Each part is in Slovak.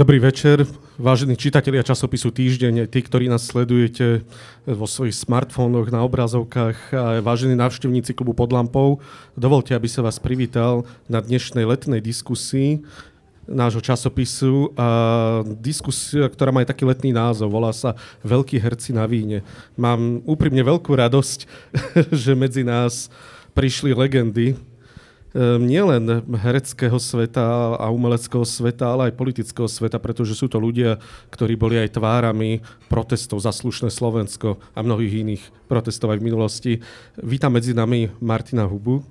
Dobrý večer, vážení čitatelia časopisu Týždeň, tí, ktorí nás sledujete vo svojich smartfónoch, na obrazovkách a vážení návštevníci klubu pod lampou. Dovolte, aby sa vás privítal na dnešnej letnej diskusii nášho časopisu. A diskusia, ktorá má aj taký letný názov, volá sa Veľkí herci na víne. Mám úprimne veľkú radosť, že medzi nás prišli legendy nielen hereckého sveta a umeleckého sveta, ale aj politického sveta, pretože sú to ľudia, ktorí boli aj tvárami protestov za slušné Slovensko a mnohých iných protestov aj v minulosti. Vítam medzi nami Martina Hubu.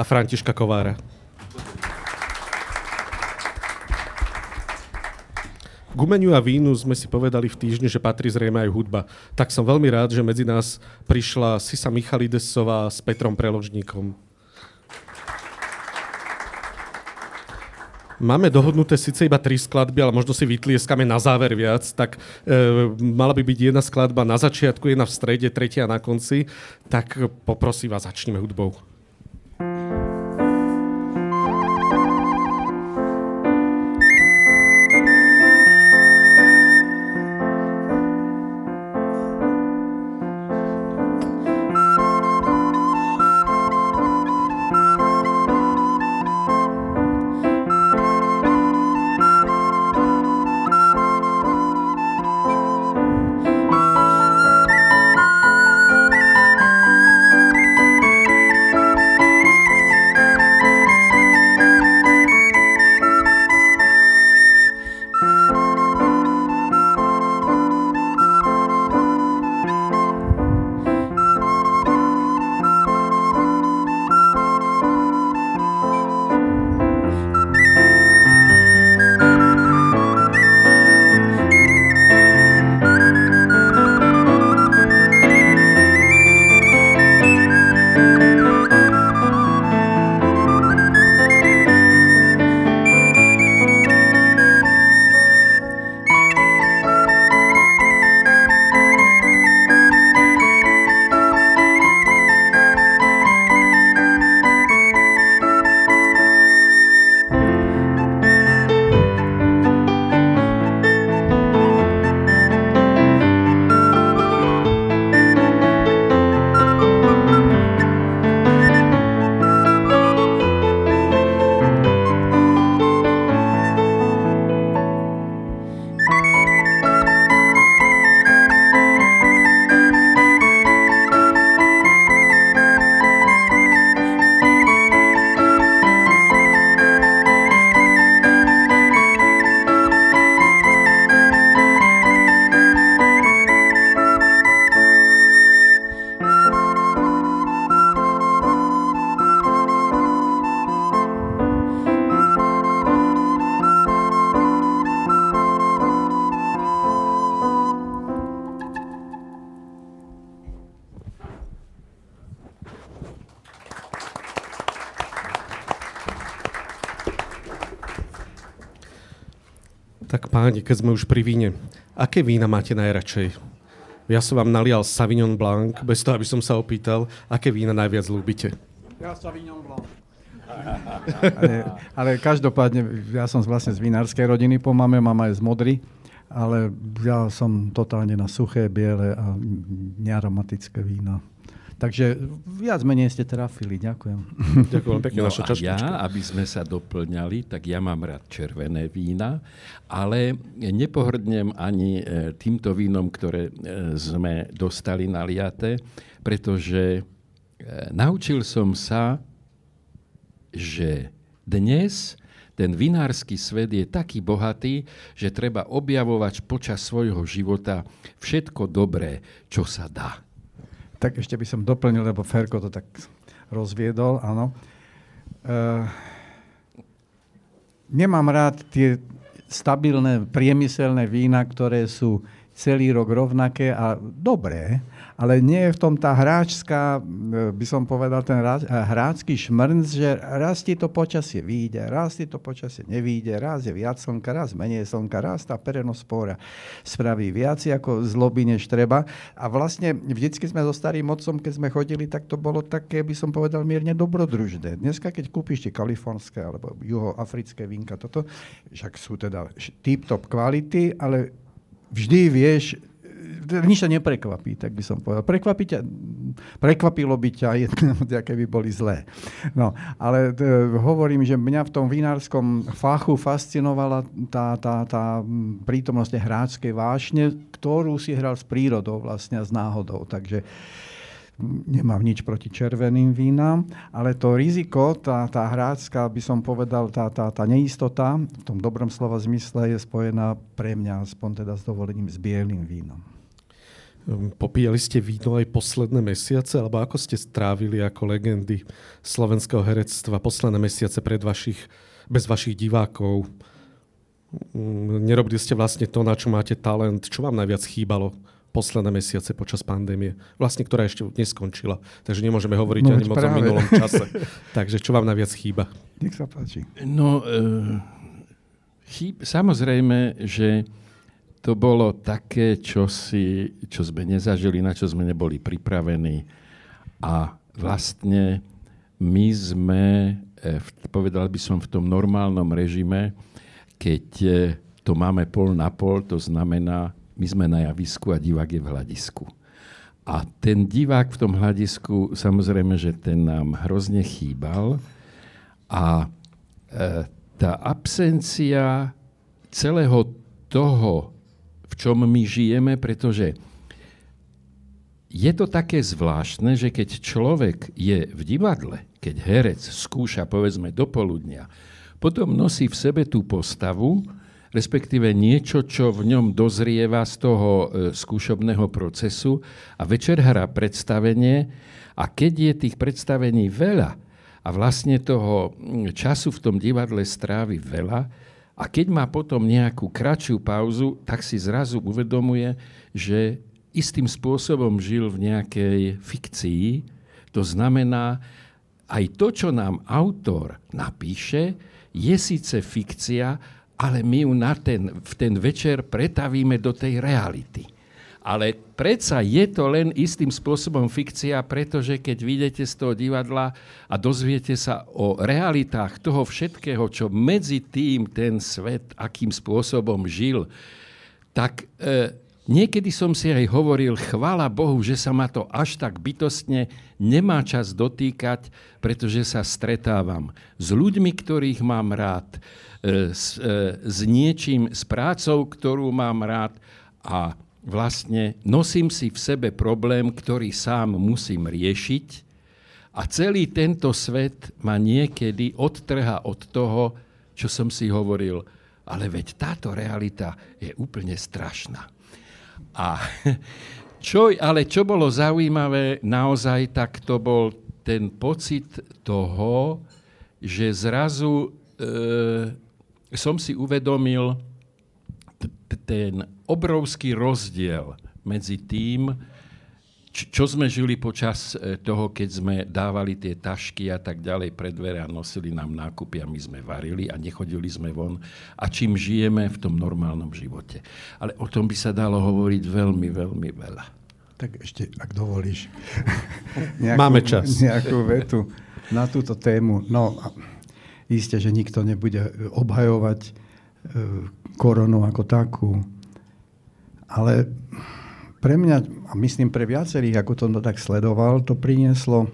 A Františka Kovára. K umeniu a vínu sme si povedali v týždni, že patrí zrejme aj hudba. Tak som veľmi rád, že medzi nás prišla Sisa Michalidesová s Petrom Preložníkom. Máme dohodnuté síce iba tri skladby, ale možno si vytlieskame na záver viac, tak e, mala by byť jedna skladba na začiatku, jedna v strede, tretia na konci. Tak poprosím vás, začneme hudbou. Páni, keď sme už pri víne, aké vína máte najradšej? Ja som vám nalial Savignon Blanc, bez toho, aby som sa opýtal, aké vína najviac ľúbite? Ja Savignon Blanc. ale, ale každopádne, ja som vlastne z vinárskej rodiny po mame, mama je z Modry, ale ja som totálne na suché, biele a nearomatické vína. Takže viac menej ste trafili. Ďakujem. Ďakujem pekne, no naša ja, aby sme sa doplňali, tak ja mám rád červené vína, ale nepohrdnem ani e, týmto vínom, ktoré e, sme dostali naliaté, pretože e, naučil som sa, že dnes ten vinársky svet je taký bohatý, že treba objavovať počas svojho života všetko dobré, čo sa dá. Tak ešte by som doplnil, lebo Ferko to tak rozviedol, áno. Uh, nemám rád tie stabilné priemyselné vína, ktoré sú celý rok rovnaké a dobré, ale nie je v tom tá hráčská, e, by som povedal, ten e, hráčský šmrnc, že raz ti to počasie vyjde, raz ti to počasie nevyjde, raz je viac slnka, raz menej slnka, raz tá perenospóra spraví viac ako zloby, než treba. A vlastne vždycky sme so starým otcom, keď sme chodili, tak to bolo také, by som povedal, mierne dobrodružné. Dneska, keď kúpiš tie kalifornské alebo juhoafrické vínka, toto, však sú teda tip-top kvality, ale vždy vieš, nič ťa neprekvapí, tak by som povedal. Prekvapí ťa, prekvapilo by ťa aké by boli zlé. No, ale t- hovorím, že mňa v tom vinárskom fachu fascinovala tá, tá, tá prítomnosť hráčskej vášne, ktorú si hral s prírodou vlastne a s náhodou. Takže nemám nič proti červeným vínam, ale to riziko, tá, tá hrácka, by som povedal, tá, tá, tá neistota, v tom dobrom slova zmysle je spojená pre mňa, aspoň teda s dovolením, s bielým vínom. Ehm, popíjali ste víno aj posledné mesiace, alebo ako ste strávili ako legendy slovenského herectva posledné mesiace pred vašich, bez vašich divákov? Ehm, nerobili ste vlastne to, na čo máte talent? Čo vám najviac chýbalo posledné mesiace počas pandémie? Vlastne, ktorá ešte neskončila. Takže nemôžeme hovoriť no, ani moc o minulom čase. Takže čo vám najviac chýba? Nech sa páči. No, e, chýb, samozrejme, že to bolo také, čo, si, čo sme nezažili, na čo sme neboli pripravení. A vlastne my sme, e, povedal by som, v tom normálnom režime, keď e, to máme pol na pol, to znamená, my sme na javisku a divák je v hľadisku. A ten divák v tom hľadisku, samozrejme, že ten nám hrozne chýbal. A e, tá absencia celého toho, v čom my žijeme, pretože je to také zvláštne, že keď človek je v divadle, keď herec skúša povedzme do poludnia, potom nosí v sebe tú postavu, respektíve niečo, čo v ňom dozrieva z toho e, skúšobného procesu a večer hrá predstavenie a keď je tých predstavení veľa a vlastne toho času v tom divadle strávi veľa, a keď má potom nejakú kratšiu pauzu, tak si zrazu uvedomuje, že istým spôsobom žil v nejakej fikcii. To znamená, aj to, čo nám autor napíše, je síce fikcia, ale my ju na ten, v ten večer pretavíme do tej reality. Ale predsa je to len istým spôsobom fikcia, pretože keď vidíte z toho divadla a dozviete sa o realitách toho všetkého, čo medzi tým ten svet, akým spôsobom žil, tak e, niekedy som si aj hovoril, chvála Bohu, že sa ma to až tak bytostne nemá čas dotýkať, pretože sa stretávam s ľuďmi, ktorých mám rád, e, s, e, s niečím, s prácou, ktorú mám rád a vlastne nosím si v sebe problém, ktorý sám musím riešiť a celý tento svet ma niekedy odtrha od toho, čo som si hovoril, ale veď táto realita je úplne strašná. A čo, ale čo bolo zaujímavé naozaj, tak to bol ten pocit toho, že zrazu e, som si uvedomil ten obrovský rozdiel medzi tým, čo sme žili počas e, toho, keď sme dávali tie tašky a tak ďalej pred dvere a nosili nám nákupy a my sme varili a nechodili sme von a čím žijeme v tom normálnom živote. Ale o tom by sa dalo hovoriť veľmi, veľmi veľa. Tak ešte, ak dovolíš. nejakú, Máme čas. Nejakú vetu na túto tému. No, isté, že nikto nebude obhajovať koronu ako takú ale pre mňa, a myslím pre viacerých, ako som to tak sledoval, to prinieslo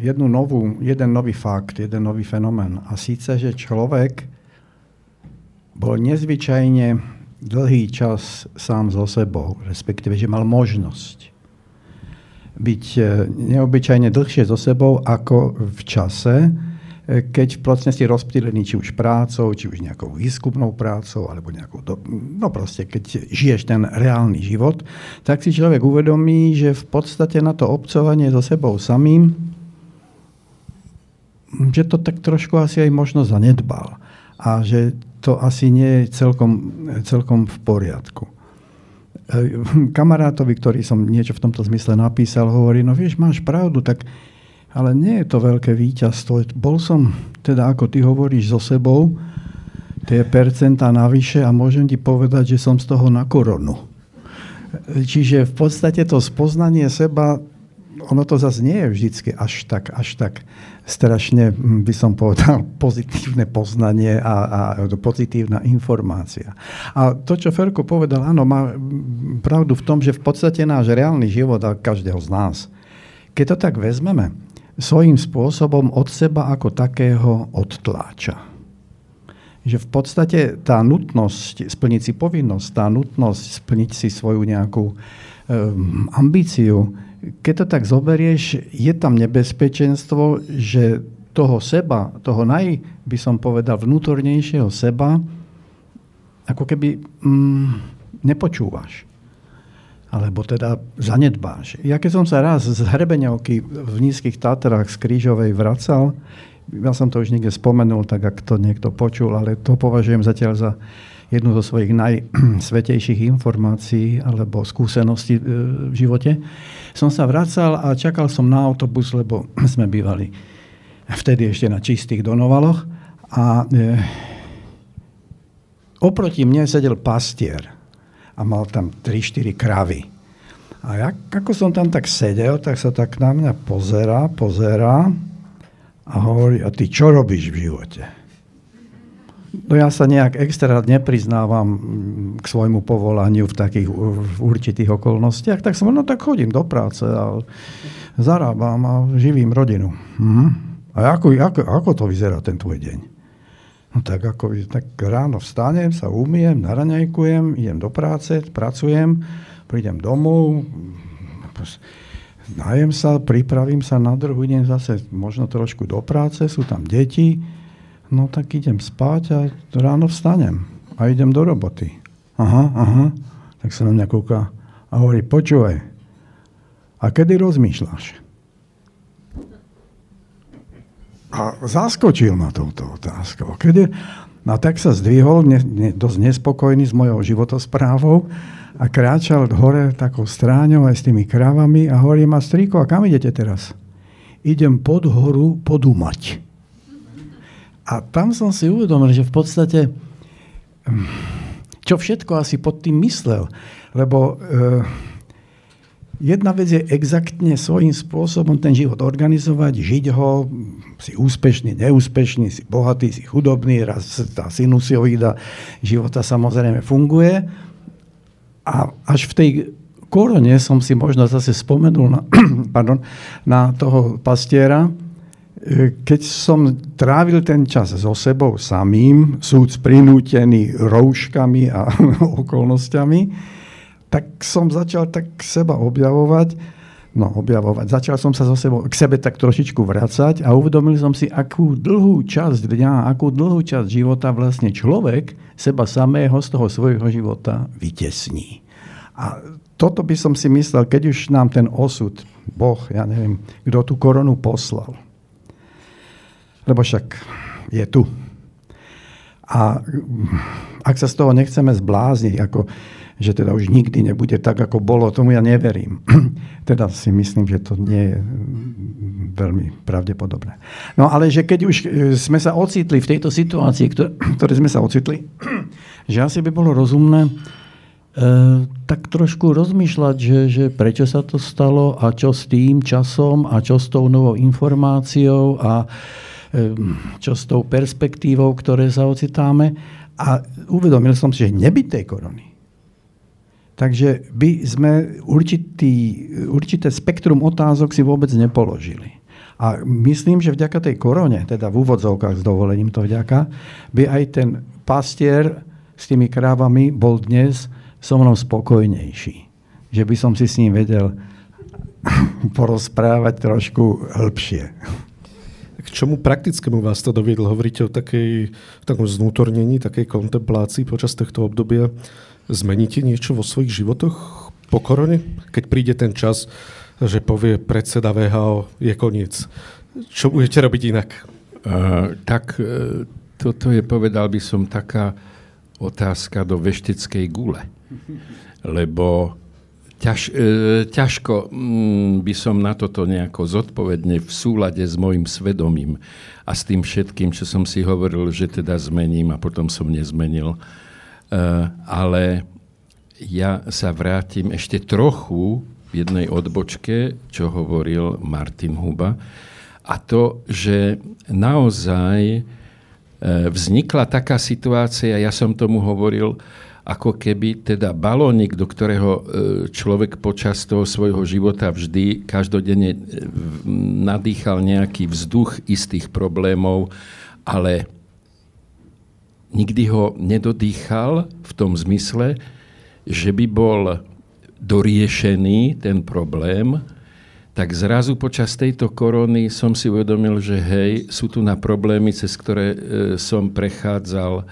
jednu novú, jeden nový fakt, jeden nový fenomén. A síce, že človek bol nezvyčajne dlhý čas sám so sebou, respektíve, že mal možnosť byť eh, neobyčajne dlhšie so sebou ako v čase, keď vlastne si rozptýlený či už prácou, či už nejakou výskupnou prácou, alebo nejakou, do, no proste, keď žiješ ten reálny život, tak si človek uvedomí, že v podstate na to obcovanie so sebou samým, že to tak trošku asi aj možno zanedbal. A že to asi nie je celkom, celkom v poriadku. kamarátovi, ktorý som niečo v tomto zmysle napísal, hovorí, no vieš, máš pravdu, tak ale nie je to veľké víťazstvo. Bol som, teda ako ty hovoríš, so sebou, tie percentá navyše a môžem ti povedať, že som z toho na koronu. Čiže v podstate to spoznanie seba, ono to zase nie je vždycky až tak, až tak strašne, hm, by som povedal, pozitívne poznanie a, a pozitívna informácia. A to, čo Ferko povedal, áno, má pravdu v tom, že v podstate náš reálny život a každého z nás, keď to tak vezmeme, svojím spôsobom od seba ako takého odtláča že v podstate tá nutnosť splniť si povinnosť, tá nutnosť splniť si svoju nejakú um, ambíciu, keď to tak zoberieš, je tam nebezpečenstvo, že toho seba, toho naj, by som povedal, vnútornejšieho seba, ako keby mm, nepočúvaš. Alebo teda zanedbáš. Ja keď som sa raz z Hrebeňovky v nízkych Tatrách z Krížovej vracal, ja som to už niekde spomenul, tak ak to niekto počul, ale to považujem zatiaľ za jednu zo svojich najsvetejších informácií alebo skúseností e, v živote. Som sa vracal a čakal som na autobus, lebo sme bývali vtedy ešte na čistých donovaloch a e, oproti mne sedel pastier a mal tam 3-4 kravy. A ja, ako som tam tak sedel, tak sa tak na mňa pozera, pozera a hovorí, a ty čo robíš v živote? No ja sa nejak extra nepriznávam k svojmu povolaniu v takých v určitých okolnostiach, tak som no tak chodím do práce a zarábam a živím rodinu. Mhm. A ako, ako, ako to vyzerá ten tvoj deň? No tak ako, tak ráno vstanem, sa umiem, naraňajkujem, idem do práce, pracujem, prídem domov, najem sa, pripravím sa na druhý deň zase možno trošku do práce, sú tam deti, no tak idem spať a ráno vstanem a idem do roboty. Aha, aha. Tak sa na mňa kúka a hovorí, počúvaj, a kedy rozmýšľaš? A zaskočil ma touto otázkou. Kedy? No tak sa zdvihol, ne, ne, dosť nespokojný s mojou životosprávou a kráčal hore takou stráňou aj s tými kravami a hovorí ma, strýko, a kam idete teraz? Idem pod horu podúmať. A tam som si uvedomil, že v podstate hm, čo všetko asi pod tým myslel. Lebo e, jedna vec je exaktne svojím spôsobom ten život organizovať, žiť ho, si úspešný, neúspešný, si bohatý, si chudobný, raz tá sinusoida života samozrejme funguje, a až v tej korone som si možno zase spomenul na, pardon, na toho pastiera, keď som trávil ten čas so sebou samým, súd prinútený rouškami a okolnostiami, tak som začal tak seba objavovať, no objavovať. Začal som sa so sebou, k sebe tak trošičku vracať a uvedomil som si, akú dlhú časť dňa, akú dlhú časť života vlastne človek seba samého z toho svojho života vytesní. A toto by som si myslel, keď už nám ten osud, Boh, ja neviem, kto tú koronu poslal. Lebo však je tu. A ak sa z toho nechceme zblázniť, ako že teda už nikdy nebude tak, ako bolo, tomu ja neverím. teda si myslím, že to nie je veľmi pravdepodobné. No ale že keď už e, sme sa ocitli v tejto situácii, ktoré, ktoré sme sa ocitli, že asi by bolo rozumné e, tak trošku rozmýšľať, že, že prečo sa to stalo a čo s tým časom a čo s tou novou informáciou a e, čo s tou perspektívou, ktoré sa ocitáme. A uvedomil som si, že nebyť tej korony, Takže by sme určitý, určité spektrum otázok si vôbec nepoložili. A myslím, že vďaka tej korone, teda v úvodzovkách s dovolením to vďaka, by aj ten pastier s tými krávami bol dnes so mnou spokojnejší. Že by som si s ním vedel porozprávať trošku hĺbšie. K čomu praktickému vás to doviedlo? Hovoríte o takej, takom znútornení, takej kontemplácii počas tohto obdobia. Zmeníte niečo vo svojich životoch po korone? Keď príde ten čas, že povie predseda VHO, je koniec. Čo budete robiť inak? Uh, tak uh, toto je, povedal by som, taká otázka do veštickej gule. lebo ťaž, e, ťažko mm, by som na toto nejako zodpovedne v súlade s mojim svedomím a s tým všetkým, čo som si hovoril, že teda zmením a potom som nezmenil. E, ale ja sa vrátim ešte trochu v jednej odbočke, čo hovoril Martin Huba, a to, že naozaj e, vznikla taká situácia, ja som tomu hovoril, ako keby teda balónik, do ktorého e, človek počas toho svojho života vždy každodenne nadýchal nejaký vzduch istých problémov, ale nikdy ho nedodýchal v tom zmysle, že by bol doriešený ten problém, tak zrazu počas tejto korony som si uvedomil, že hej, sú tu na problémy, cez ktoré e, som prechádzal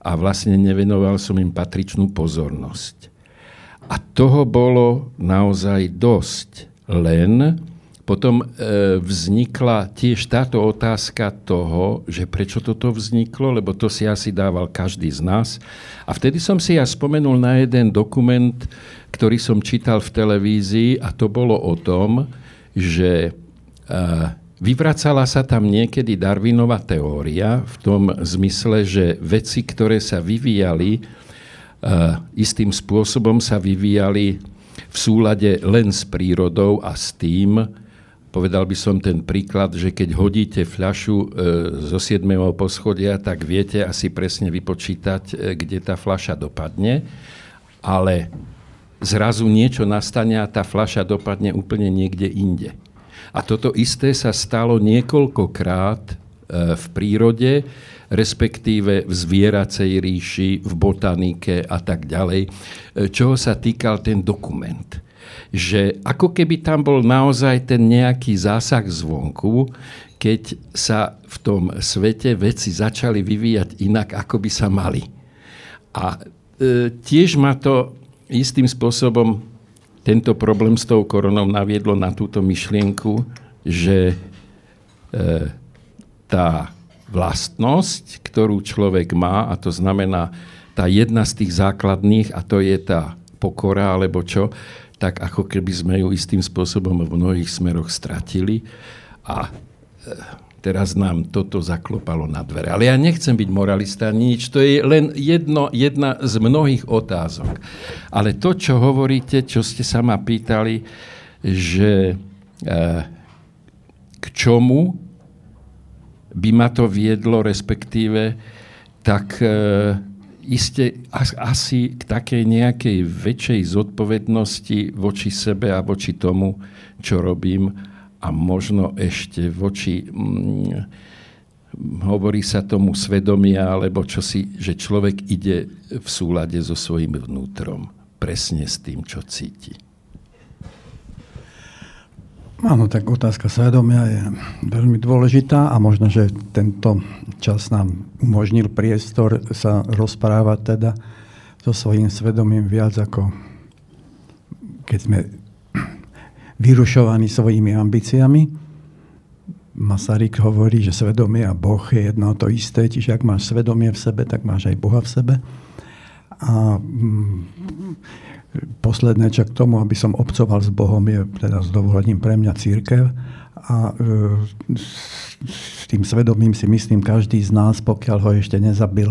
a vlastne nevenoval som im patričnú pozornosť. A toho bolo naozaj dosť. Len potom e, vznikla tiež táto otázka toho, že prečo toto vzniklo, lebo to si asi dával každý z nás. A vtedy som si ja spomenul na jeden dokument, ktorý som čítal v televízii a to bolo o tom, že e, Vyvracala sa tam niekedy Darwinová teória v tom zmysle, že veci, ktoré sa vyvíjali, uh, istým spôsobom sa vyvíjali v súlade len s prírodou a s tým, povedal by som ten príklad, že keď hodíte fľašu uh, zo 7. poschodia, tak viete asi presne vypočítať, uh, kde tá fľaša dopadne, ale zrazu niečo nastane a tá fľaša dopadne úplne niekde inde. A toto isté sa stalo niekoľkokrát e, v prírode, respektíve v zvieracej ríši, v botanike a tak ďalej, e, čoho sa týkal ten dokument. Že ako keby tam bol naozaj ten nejaký zásah zvonku, keď sa v tom svete veci začali vyvíjať inak, ako by sa mali. A e, tiež ma to istým spôsobom tento problém s tou koronou naviedlo na túto myšlienku, že e, tá vlastnosť, ktorú človek má, a to znamená tá jedna z tých základných, a to je tá pokora, alebo čo, tak ako keby sme ju istým spôsobom v mnohých smeroch stratili. A e, teraz nám toto zaklopalo na dvere. Ale ja nechcem byť moralista, nič, to je len jedno, jedna z mnohých otázok. Ale to, čo hovoríte, čo ste sa ma pýtali, že e, k čomu by ma to viedlo, respektíve, tak e, iste asi k takej nejakej väčšej zodpovednosti voči sebe a voči tomu, čo robím a možno ešte voči, hm, hovorí sa tomu svedomia, alebo čosi, že človek ide v súlade so svojím vnútrom, presne s tým, čo cíti. Áno, tak otázka svedomia je veľmi dôležitá a možno, že tento čas nám umožnil priestor sa rozprávať teda so svojím svedomím viac ako keď sme vyrušovaný svojimi ambíciami. Masaryk hovorí, že svedomie a Boh je jedno to isté, čiže ak máš svedomie v sebe, tak máš aj Boha v sebe. A mm, posledné, čo k tomu, aby som obcoval s Bohom, je teda s dovolením pre mňa církev. A e, s tým svedomím si myslím, každý z nás, pokiaľ ho ešte nezabil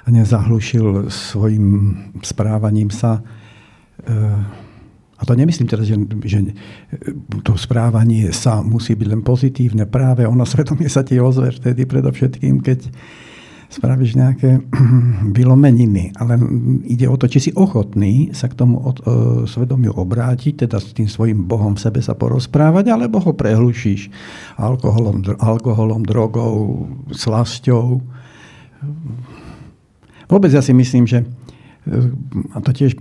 a nezahlušil svojim správaním sa, e, a to nemyslím teraz, že, že to správanie sa musí byť len pozitívne. Práve ono svedomie sa ti ozve vtedy predovšetkým, keď spravíš nejaké vylomeniny. Ale ide o to, či si ochotný sa k tomu od, uh, svedomiu obrátiť, teda s tým svojim Bohom v sebe sa porozprávať, alebo ho prehlušíš alkoholom, alkoholom drogou, slasťou. Vôbec ja si myslím, že a to tiež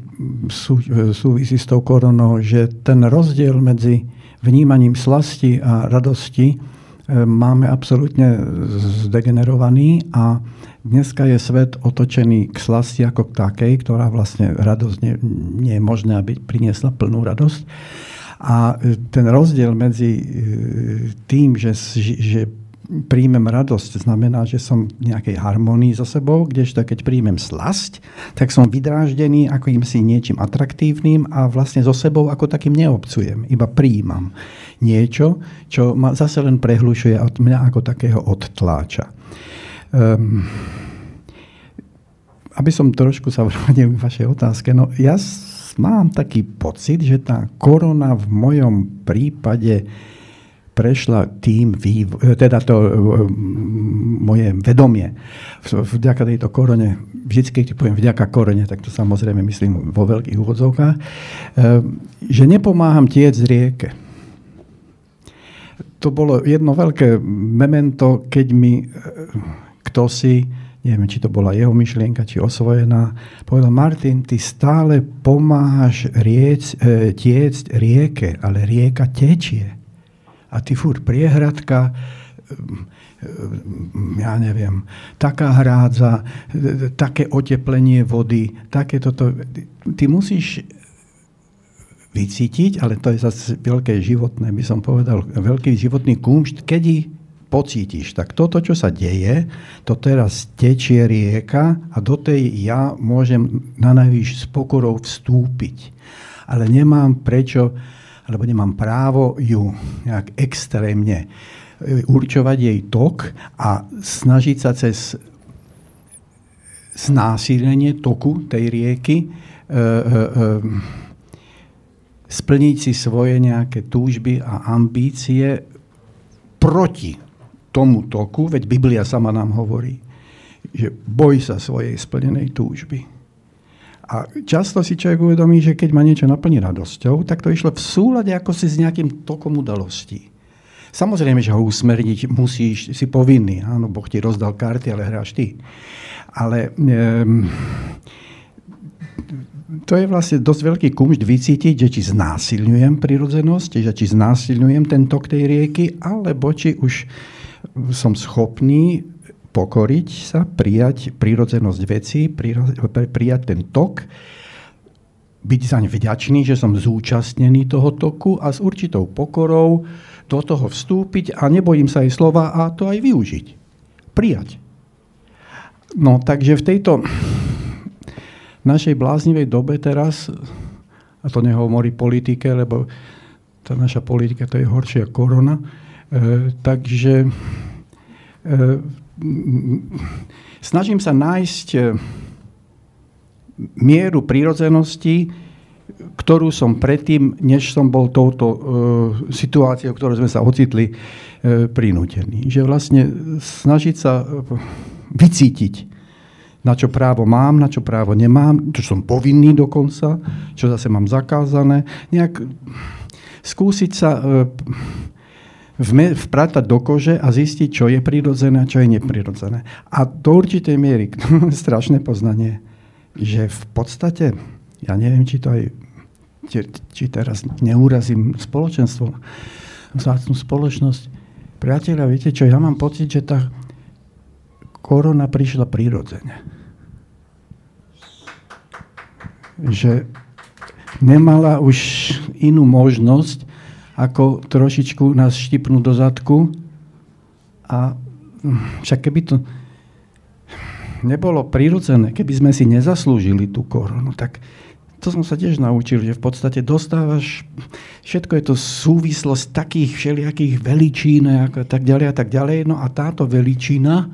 sú, súvisí s tou koronou, že ten rozdiel medzi vnímaním slasti a radosti e, máme absolútne zdegenerovaný a dneska je svet otočený k slasti ako k takej, ktorá vlastne radosť nie, nie je možné, aby priniesla plnú radosť. A e, ten rozdiel medzi e, tým, že, že príjmem radosť, znamená, že som v nejakej harmonii so sebou, kdežto keď príjmem slasť, tak som vydráždený ako im si niečím atraktívnym a vlastne so sebou ako takým neobcujem, iba príjmam niečo, čo ma zase len prehlušuje a mňa ako takého odtláča. Um, aby som trošku sa vrátil k vašej otázke, no ja mám taký pocit, že tá korona v mojom prípade prešla tým, vývo- e, teda to e, moje vedomie vďaka tejto korone, vždycky, keď poviem vďaka korone, tak to samozrejme myslím vo veľkých úvodzovkách, e, že nepomáham tiec z rieke. To bolo jedno veľké memento, keď mi kto si, neviem, či to bola jeho myšlienka, či osvojená, povedal, Martin, ty stále pomáhaš riec, tiecť rieke, ale rieka tečie a ty furt priehradka, ja neviem, taká hrádza, také oteplenie vody, také toto. Ty musíš vycítiť, ale to je zase veľké životné, by som povedal, veľký životný kúmšt, kedy pocítiš. Tak toto, čo sa deje, to teraz tečie rieka a do tej ja môžem na najvyš s pokorou vstúpiť. Ale nemám prečo alebo nemám právo ju nejak extrémne e, určovať jej tok a snažiť sa cez znásilnenie toku tej rieky e, e, e, splniť si svoje nejaké túžby a ambície proti tomu toku, veď Biblia sama nám hovorí, že boj sa svojej splnenej túžby. A často si človek uvedomí, že keď ma niečo naplní radosťou, tak to išlo v súlade ako si s nejakým tokom udalostí. Samozrejme, že ho usmerniť musíš, si povinný. Áno, Boh ti rozdal karty, ale hráš ty. Ale um, to je vlastne dosť veľký kumšt vycítiť, že či znásilňujem prirodzenosť, že či znásilňujem ten tok tej rieky, alebo či už som schopný pokoriť sa, prijať prírodzenosť veci, prijať ten tok, byť zaň vďačný, že som zúčastnený toho toku a s určitou pokorou do toho vstúpiť a nebojím sa aj slova a to aj využiť. Prijať. No takže v tejto našej bláznivej dobe teraz, a to nehovorí politike, lebo tá naša politika to je horšia korona, e, takže e, snažím sa nájsť e, mieru prírodzenosti, ktorú som predtým, než som bol touto uh, situáciou, ktorou sme sa ocitli, uh, prinútený. Že vlastne snažiť sa vycítiť, na čo právo mám, na čo právo nemám, čo som povinný dokonca, čo zase mám zakázané. Nejak skúsiť sa uh, vpratať do kože a zistiť, čo je prirodzené a čo je neprirodzené. A do určitej miery, strašné poznanie, že v podstate, ja neviem, či to aj, či, teraz neúrazím spoločenstvo, vzácnú spoločnosť. Priatelia, viete čo, ja mám pocit, že tá korona prišla prirodzene. Že nemala už inú možnosť, ako trošičku nás štipnú do zadku. A však keby to nebolo prirodzené, keby sme si nezaslúžili tú koronu, tak to som sa tiež naučil, že v podstate dostávaš, všetko je to súvislosť takých všelijakých veličín a tak ďalej a tak ďalej. No a táto veličina,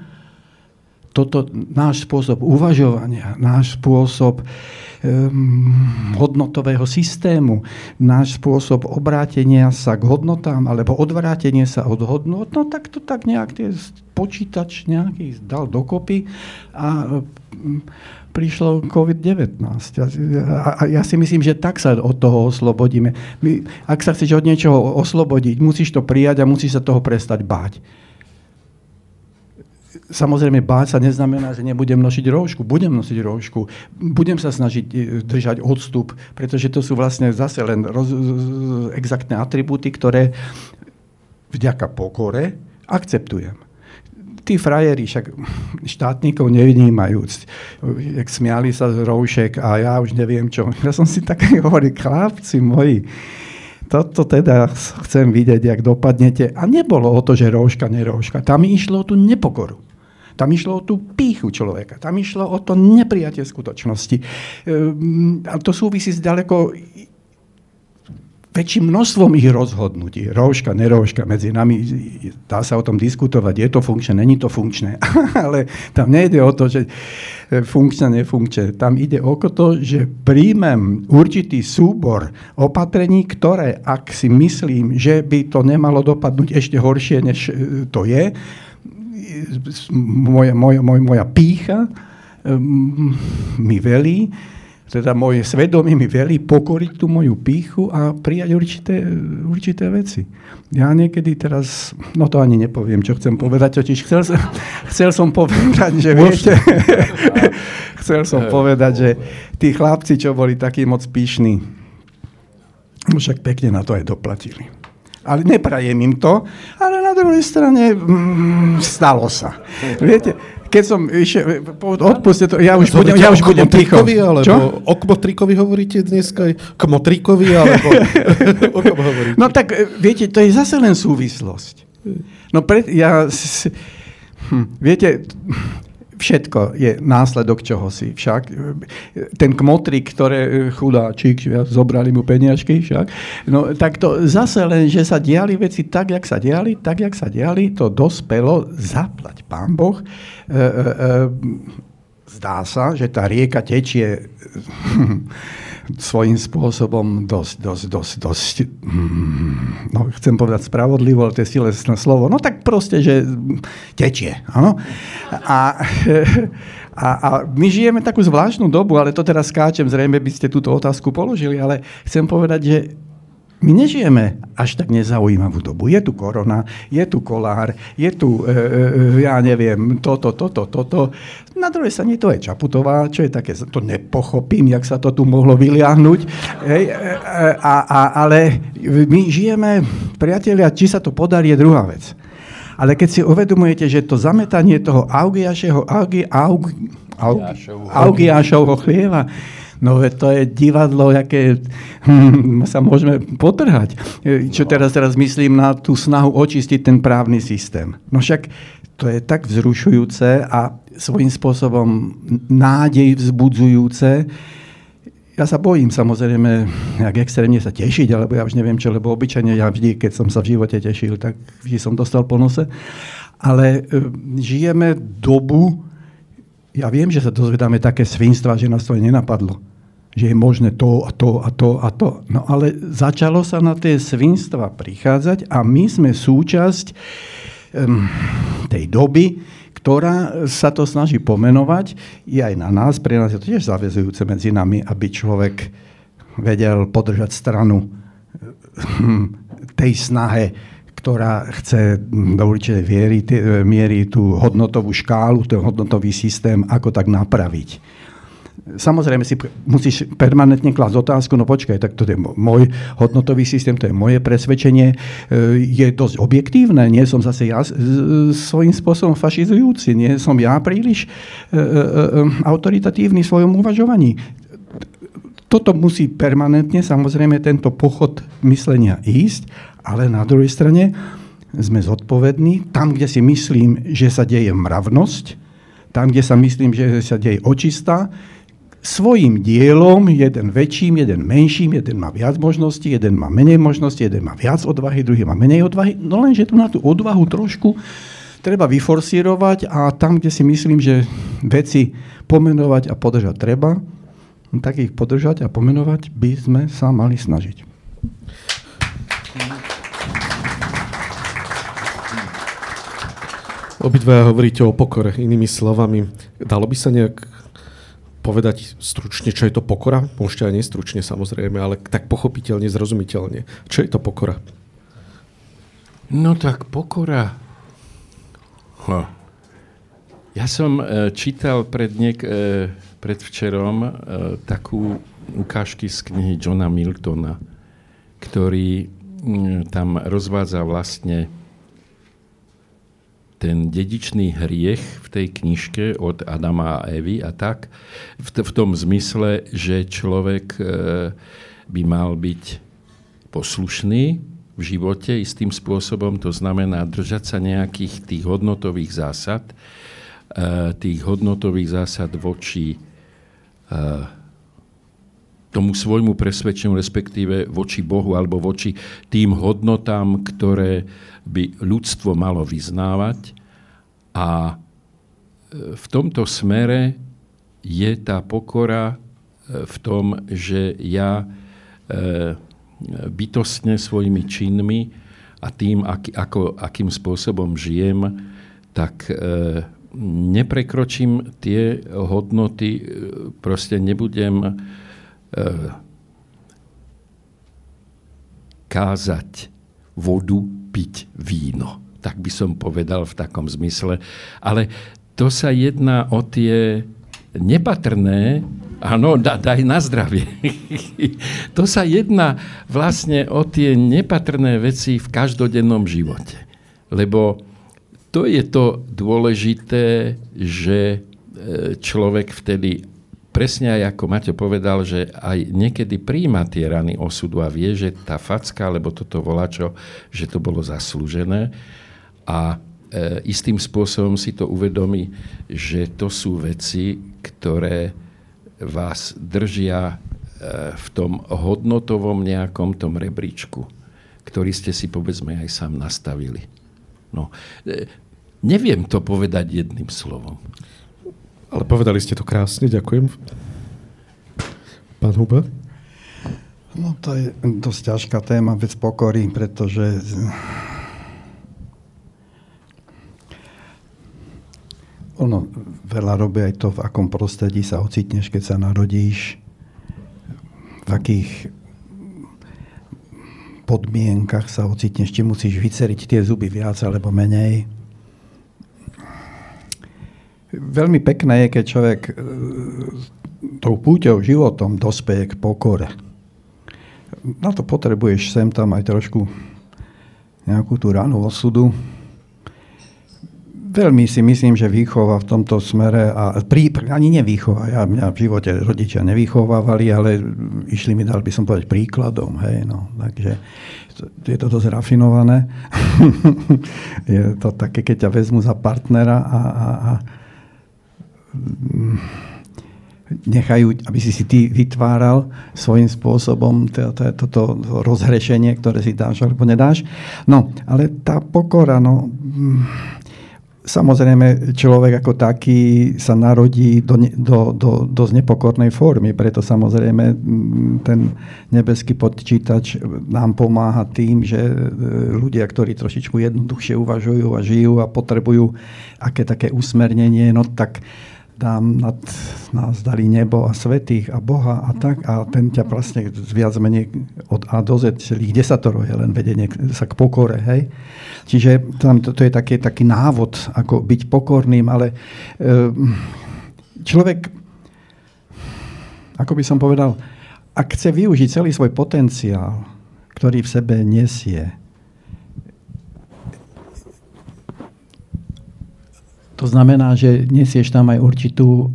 toto náš spôsob uvažovania, náš spôsob um, hodnotového systému, náš spôsob obrátenia sa k hodnotám alebo odvrátenie sa od hodnot, no tak to tak nejak tie počítač nejaký dal dokopy a um, prišlo COVID-19. A ja si myslím, že tak sa od toho oslobodíme. My, ak sa chceš od niečoho oslobodiť, musíš to prijať a musíš sa toho prestať báť samozrejme báť sa neznamená, že nebudem nosiť roušku. Budem nosiť roušku. Budem sa snažiť e, držať odstup, pretože to sú vlastne zase len roz, exaktné atribúty, ktoré vďaka pokore akceptujem. Tí frajeri, však štátnikov nevidímajúc, jak smiali sa z roušek a ja už neviem čo. Ja som si tak hovoril, chlapci moji, toto teda chcem vidieť, jak dopadnete. A nebolo o to, že róžka, neróžka. Tam išlo o tú nepokoru. Tam išlo o tú píchu človeka. Tam išlo o to neprijatie skutočnosti. Ehm, a to súvisí s ďaleko väčším množstvom ich rozhodnutí. Róžka, neróžka, medzi nami dá sa o tom diskutovať, je to funkčné, není to funkčné. Ale tam nejde o to, že funkčné, nefunkčné. Tam ide o to, že príjmem určitý súbor opatrení, ktoré, ak si myslím, že by to nemalo dopadnúť ešte horšie, než e, to je, moja, moja, moja, moja pícha mi velí, teda moje svedomie mi velí pokoriť tú moju píchu a prijať určité, určité veci. Ja niekedy teraz, no to ani nepoviem, čo chcem povedať, totiž chcel som, chcel som povedať, že viete, chcel som povedať, že tí chlapci, čo boli takí moc píšni, však pekne na to aj doplatili. Ale neprajem im to, ale na druhej strane mm, stalo sa. Viete, keď som išiel, odpuste to, ja už budem, ja už budem ticho. Alebo Čo? O kmotrikovi hovoríte dneska? Kmotrikovi, alebo o kom hovoríte? No tak, e, viete, to je zase len súvislosť. No pre, ja, hm, viete, všetko je následok čohosi. Však ten kmotrik, ktoré chudáčik, zobrali mu peniažky, však, no tak to zase len, že sa diali veci tak, jak sa diali, tak, jak sa diali, to dospelo, zaplať pán Boh. E, e, e, zdá sa, že tá rieka tečie svojím spôsobom dosť, dosť, dosť, dosť, mm, no chcem povedať spravodlivo, ale to je silesné slovo, no tak proste, že tečie, áno. A, a, a my žijeme takú zvláštnu dobu, ale to teraz skáčem, zrejme by ste túto otázku položili, ale chcem povedať, že my nežijeme až tak nezaujímavú dobu. Je tu korona, je tu kolár, je tu, e, e, ja neviem, toto, toto, toto. Na druhej strane to je Čaputová, čo je také, to nepochopím, jak sa to tu mohlo vyliahnuť. Hej, e, e, a, a, ale my žijeme, priatelia, či sa to podarí, je druhá vec. Ale keď si uvedomujete, že to zametanie toho Augiašeho, Augi, Aug, Aug, Augiašovho chlieva, No to je divadlo, aké hm, sa môžeme potrhať. Čo teraz, teraz myslím na tú snahu očistiť ten právny systém. No však to je tak vzrušujúce a svojím spôsobom nádej vzbudzujúce. Ja sa bojím samozrejme, jak extrémne sa tešiť, alebo ja už neviem čo, lebo obyčajne ja vždy, keď som sa v živote tešil, tak vždy som dostal po nose. Ale e, žijeme dobu, ja viem, že sa dozvedáme také svinstva, že nás to nenapadlo. Že je možné to a to a to a to. No ale začalo sa na tie svinstva prichádzať a my sme súčasť tej doby, ktorá sa to snaží pomenovať. Je aj na nás, pre nás je to tiež zavezujúce medzi nami, aby človek vedel podržať stranu hm, tej snahe ktorá chce do určitej viery, miery tú hodnotovú škálu, ten hodnotový systém, ako tak napraviť. Samozrejme si musíš permanentne klásť otázku, no počkaj, tak to je môj hodnotový systém, to je moje presvedčenie, e, je dosť objektívne, nie som zase ja svojím spôsobom fašizujúci, nie som ja príliš e, e, autoritatívny v svojom uvažovaní. Toto musí permanentne, samozrejme, tento pochod myslenia ísť ale na druhej strane sme zodpovední tam, kde si myslím, že sa deje mravnosť, tam, kde sa myslím, že sa deje očista, svojim dielom, jeden väčším, jeden menším, jeden má viac možností, jeden má menej možností, jeden má viac odvahy, druhý má menej odvahy. No lenže tu na tú odvahu trošku treba vyforsírovať a tam, kde si myslím, že veci pomenovať a podržať treba, tak ich podržať a pomenovať by sme sa mali snažiť. Obidva hovoríte o pokore, inými slovami. Dalo by sa nejak povedať stručne, čo je to pokora? Môžete aj nestručne samozrejme, ale tak pochopiteľne, zrozumiteľne. Čo je to pokora? No tak pokora. Ho. Ja som e, čítal pred, niek- e, pred včerom e, takú ukážky z knihy Johna Miltona, ktorý m, tam rozvádza vlastne ten dedičný hriech v tej knižke od Adama a Evy a tak, v, v tom zmysle, že človek e, by mal byť poslušný v živote istým spôsobom, to znamená držať sa nejakých tých hodnotových zásad, tých hodnotových zásad voči tomu svojmu presvedčeniu, respektíve voči Bohu alebo voči tým hodnotám, ktoré by ľudstvo malo vyznávať. A e, v tomto smere je tá pokora e, v tom, že ja e, bytostne svojimi činmi a tým, ako, akým spôsobom žijem, tak neprekročím tie hodnoty, proste nebudem kázať vodu, piť víno. Tak by som povedal v takom zmysle. Ale to sa jedná o tie nepatrné, áno, da, daj na zdravie. to sa jedná vlastne o tie nepatrné veci v každodennom živote. Lebo to je to dôležité, že eh, človek vtedy presne aj ako Maťo povedal, že aj niekedy príjma tie rany osudu a vie, že tá facka, alebo toto volačo, že to bolo zaslúžené a e, istým spôsobom si to uvedomí, že to sú veci, ktoré vás držia e, v tom hodnotovom nejakom tom rebríčku, ktorý ste si povedzme aj sám nastavili. No, e, neviem to povedať jedným slovom. Ale povedali ste to krásne, ďakujem. Pán Huber? No to je dosť ťažká téma vec pokory, pretože ono veľa robí aj to, v akom prostredí sa ocitneš, keď sa narodíš, v akých podmienkach sa ocitneš, či musíš vyceriť tie zuby viac alebo menej veľmi pekné je, keď človek e, tou púťou životom dospeje k pokore. Na to potrebuješ sem tam aj trošku nejakú tú ranu osudu. Veľmi si myslím, že výchova v tomto smere, a prí, ani nevýchova, ja mňa v živote rodičia nevychovávali, ale išli mi, dal by som povedať, príkladom. Hej, no. Takže je to dosť rafinované. je to také, keď ťa vezmu za partnera a, a, a nechajú, aby si si ty vytváral svojím spôsobom toto rozhrešenie, ktoré si dáš alebo nedáš. No, ale tá pokora, no, mm, samozrejme človek ako taký sa narodí do, do, do dosť nepokornej formy, preto samozrejme mm, ten nebeský podčítač nám pomáha tým, že e, ľudia, ktorí trošičku jednoduchšie uvažujú a žijú a potrebujú aké také usmernenie, no tak dám nad nás dali nebo a svetých a Boha a tak a ten ťa vlastne viac menej od A do Z celých desatoro je len vedenie sa k pokore, hej. Čiže tam to, to je taký, taký návod, ako byť pokorným, ale e, človek, ako by som povedal, ak chce využiť celý svoj potenciál, ktorý v sebe nesie, To znamená, že nesieš tam aj určitú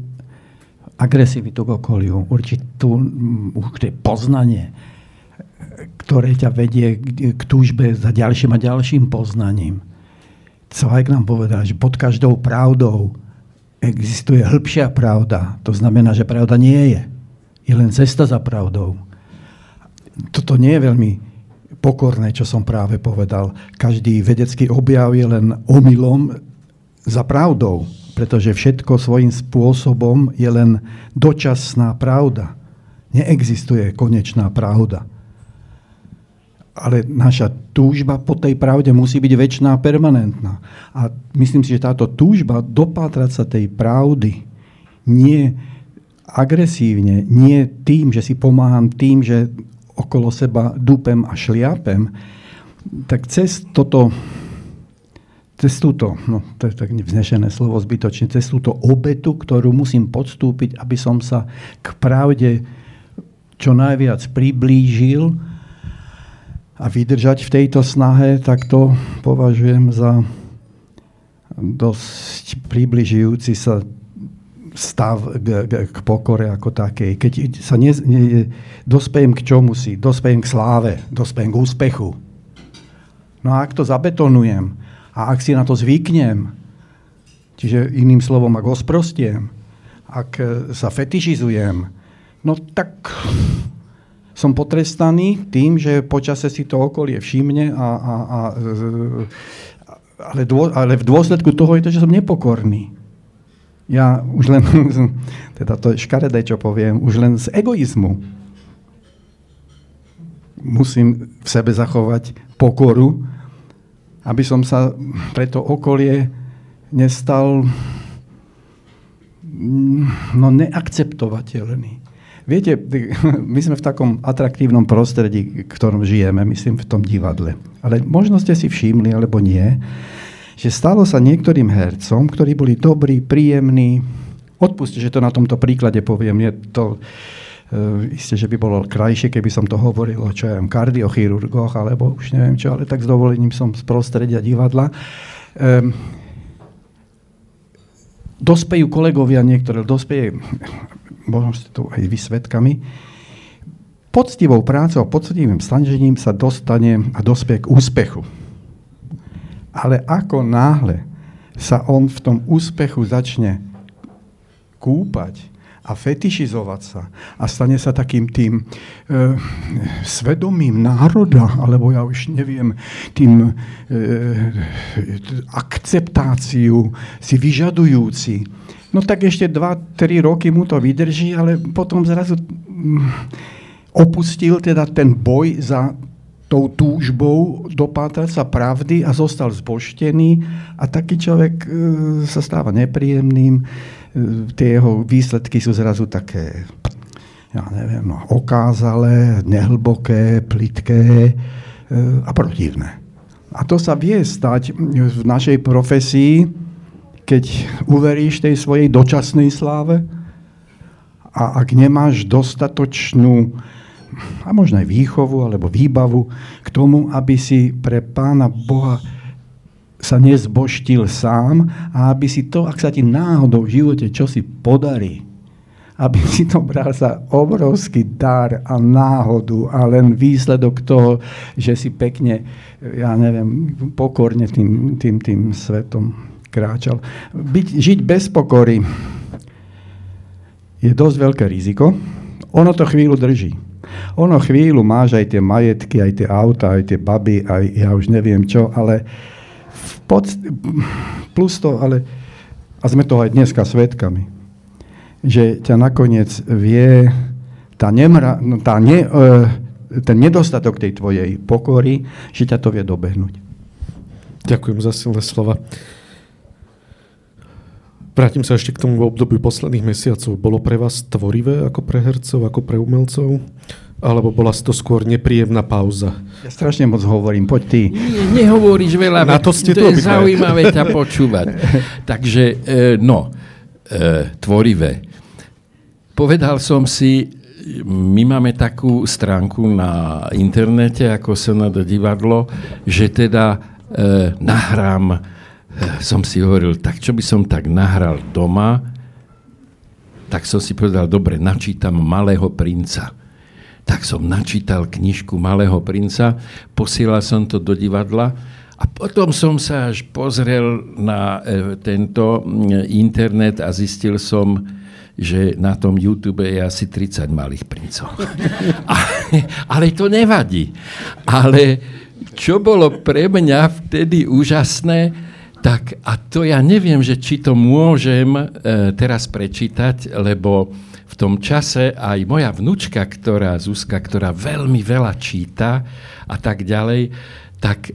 agresivitu k okoliu, určitú určité poznanie, ktoré ťa vedie k túžbe za ďalším a ďalším poznaním. Cvajk nám povedal, že pod každou pravdou existuje hĺbšia pravda. To znamená, že pravda nie je. Je len cesta za pravdou. Toto nie je veľmi pokorné, čo som práve povedal. Každý vedecký objav je len omylom za pravdou, pretože všetko svojím spôsobom je len dočasná pravda. Neexistuje konečná pravda. Ale naša túžba po tej pravde musí byť väčšiná a permanentná. A myslím si, že táto túžba dopátrať sa tej pravdy nie agresívne, nie tým, že si pomáham tým, že okolo seba dúpem a šliapem, tak cez toto cez túto, no to je tak vznešené slovo zbytočne, cez túto obetu, ktorú musím podstúpiť, aby som sa k pravde čo najviac priblížil a vydržať v tejto snahe, tak to považujem za dosť približujúci sa stav k, k, k pokore ako takej. Keď sa ne, ne, dospejem k čomu si, dospejem k sláve, dospejem k úspechu. No a ak to zabetonujem a ak si na to zvyknem, čiže iným slovom, ak ho sprostiem, ak sa fetišizujem, no tak som potrestaný tým, že počase si to okolie všimne, a, a, a, ale, dô, ale v dôsledku toho je to, že som nepokorný. Ja už len, teda to je škaredé, čo poviem, už len z egoizmu musím v sebe zachovať pokoru, aby som sa pre to okolie nestal no, neakceptovateľný. Viete, my sme v takom atraktívnom prostredí, v ktorom žijeme, myslím v tom divadle. Ale možno ste si všimli, alebo nie, že stalo sa niektorým hercom, ktorí boli dobrí, príjemní. Odpuste, že to na tomto príklade poviem. Je to, isté, že by bolo krajšie, keby som to hovoril o čo ja viem, kardiochirurgoch, alebo už neviem čo, ale tak s dovolením som z prostredia divadla. Um, dospejú kolegovia niektoré, dospeje možno ste tu aj vy svetkami, poctivou prácou poctivým snažením sa dostane a dospie k úspechu. Ale ako náhle sa on v tom úspechu začne kúpať a fetišizovať sa a stane sa takým tým e, svedomím národa, alebo ja už neviem, tým e, akceptáciu si vyžadujúci, No tak ešte 2-3 roky mu to vydrží, ale potom zrazu mm, opustil teda ten boj za tou túžbou dopátrať sa pravdy a zostal zboštený a taký človek e, sa stáva nepríjemným. Tie jeho výsledky sú zrazu také, ja neviem, no, okázalé, nehlboké, plitké e, a protivné. A to sa vie stať v našej profesii, keď uveríš tej svojej dočasnej sláve a ak nemáš dostatočnú a možno aj výchovu alebo výbavu k tomu, aby si pre Pána Boha sa nezboštil sám a aby si to, ak sa ti náhodou v živote čosi podarí, aby si to bral za obrovský dar a náhodu a len výsledok toho, že si pekne, ja neviem, pokorne tým, tým, tým svetom kráčal. Byť, žiť bez pokory je dosť veľké riziko. Ono to chvíľu drží. Ono chvíľu máš aj tie majetky, aj tie auta, aj tie baby, aj ja už neviem čo, ale v pod, plus to, ale a sme toho aj dneska svetkami, že ťa nakoniec vie tá, nemra, no tá ne, e, ten nedostatok tej tvojej pokory, že ťa to vie dobehnúť. Ďakujem za silné slova. Vrátim sa ešte k tomu obdobiu posledných mesiacov. Bolo pre vás tvorivé ako pre hercov, ako pre umelcov? Alebo bola to skôr nepríjemná pauza? Ja strašne moc hovorím, poď ty. Nie, nehovoríš veľa, Na to, ste to je zaujímavé ťa počúvať. Takže, e, no, e, tvorivé. Povedal som si, my máme takú stránku na internete, ako sa na divadlo, že teda e, nahrám som si hovoril, tak čo by som tak nahral doma, tak som si povedal, dobre, načítam Malého princa. Tak som načítal knižku Malého princa, posielal som to do divadla a potom som sa až pozrel na e, tento internet a zistil som, že na tom YouTube je asi 30 malých princov. A, ale to nevadí. Ale čo bolo pre mňa vtedy úžasné, tak a to ja neviem, že či to môžem e, teraz prečítať, lebo v tom čase aj moja vnúčka, ktorá, Zuzka, ktorá veľmi veľa číta a tak ďalej, tak e,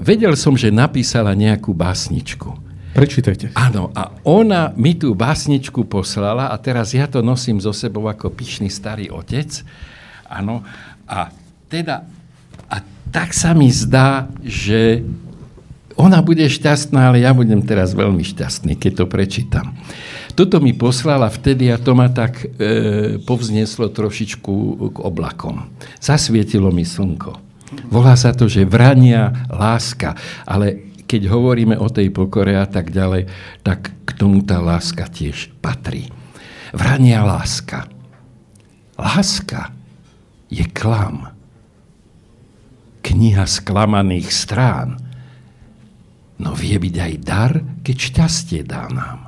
vedel som, že napísala nejakú básničku. Prečítajte. Áno, a ona mi tú básničku poslala a teraz ja to nosím so sebou ako pyšný starý otec. Áno, a teda, a tak sa mi zdá, že ona bude šťastná, ale ja budem teraz veľmi šťastný, keď to prečítam. Toto mi poslala vtedy a to ma tak e, povzneslo trošičku k oblakom. Zasvietilo mi slnko. Volá sa to, že vrania láska, ale keď hovoríme o tej pokore a tak ďalej, tak k tomu tá láska tiež patrí. Vrania láska. Láska je klam. Kniha sklamaných strán. No vie byť aj dar, keď šťastie dá nám.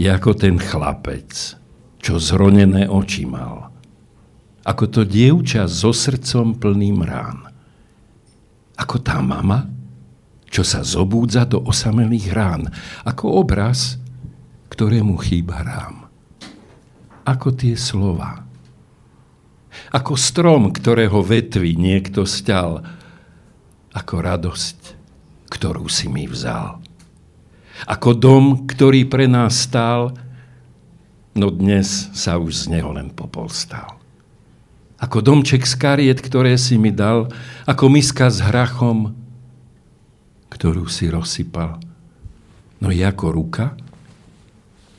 Je ako ten chlapec, čo zronené oči mal. Ako to dievča so srdcom plným rán. Ako tá mama, čo sa zobúdza do osamelých rán. Ako obraz, ktorému chýba rám. Ako tie slova. Ako strom, ktorého vetvy niekto sťal. Ako radosť, ktorú si mi vzal. Ako dom, ktorý pre nás stál, no dnes sa už z neho len popol stal. Ako domček z kariet, ktoré si mi dal, ako miska s hrachom, ktorú si rozsypal. No je ako ruka,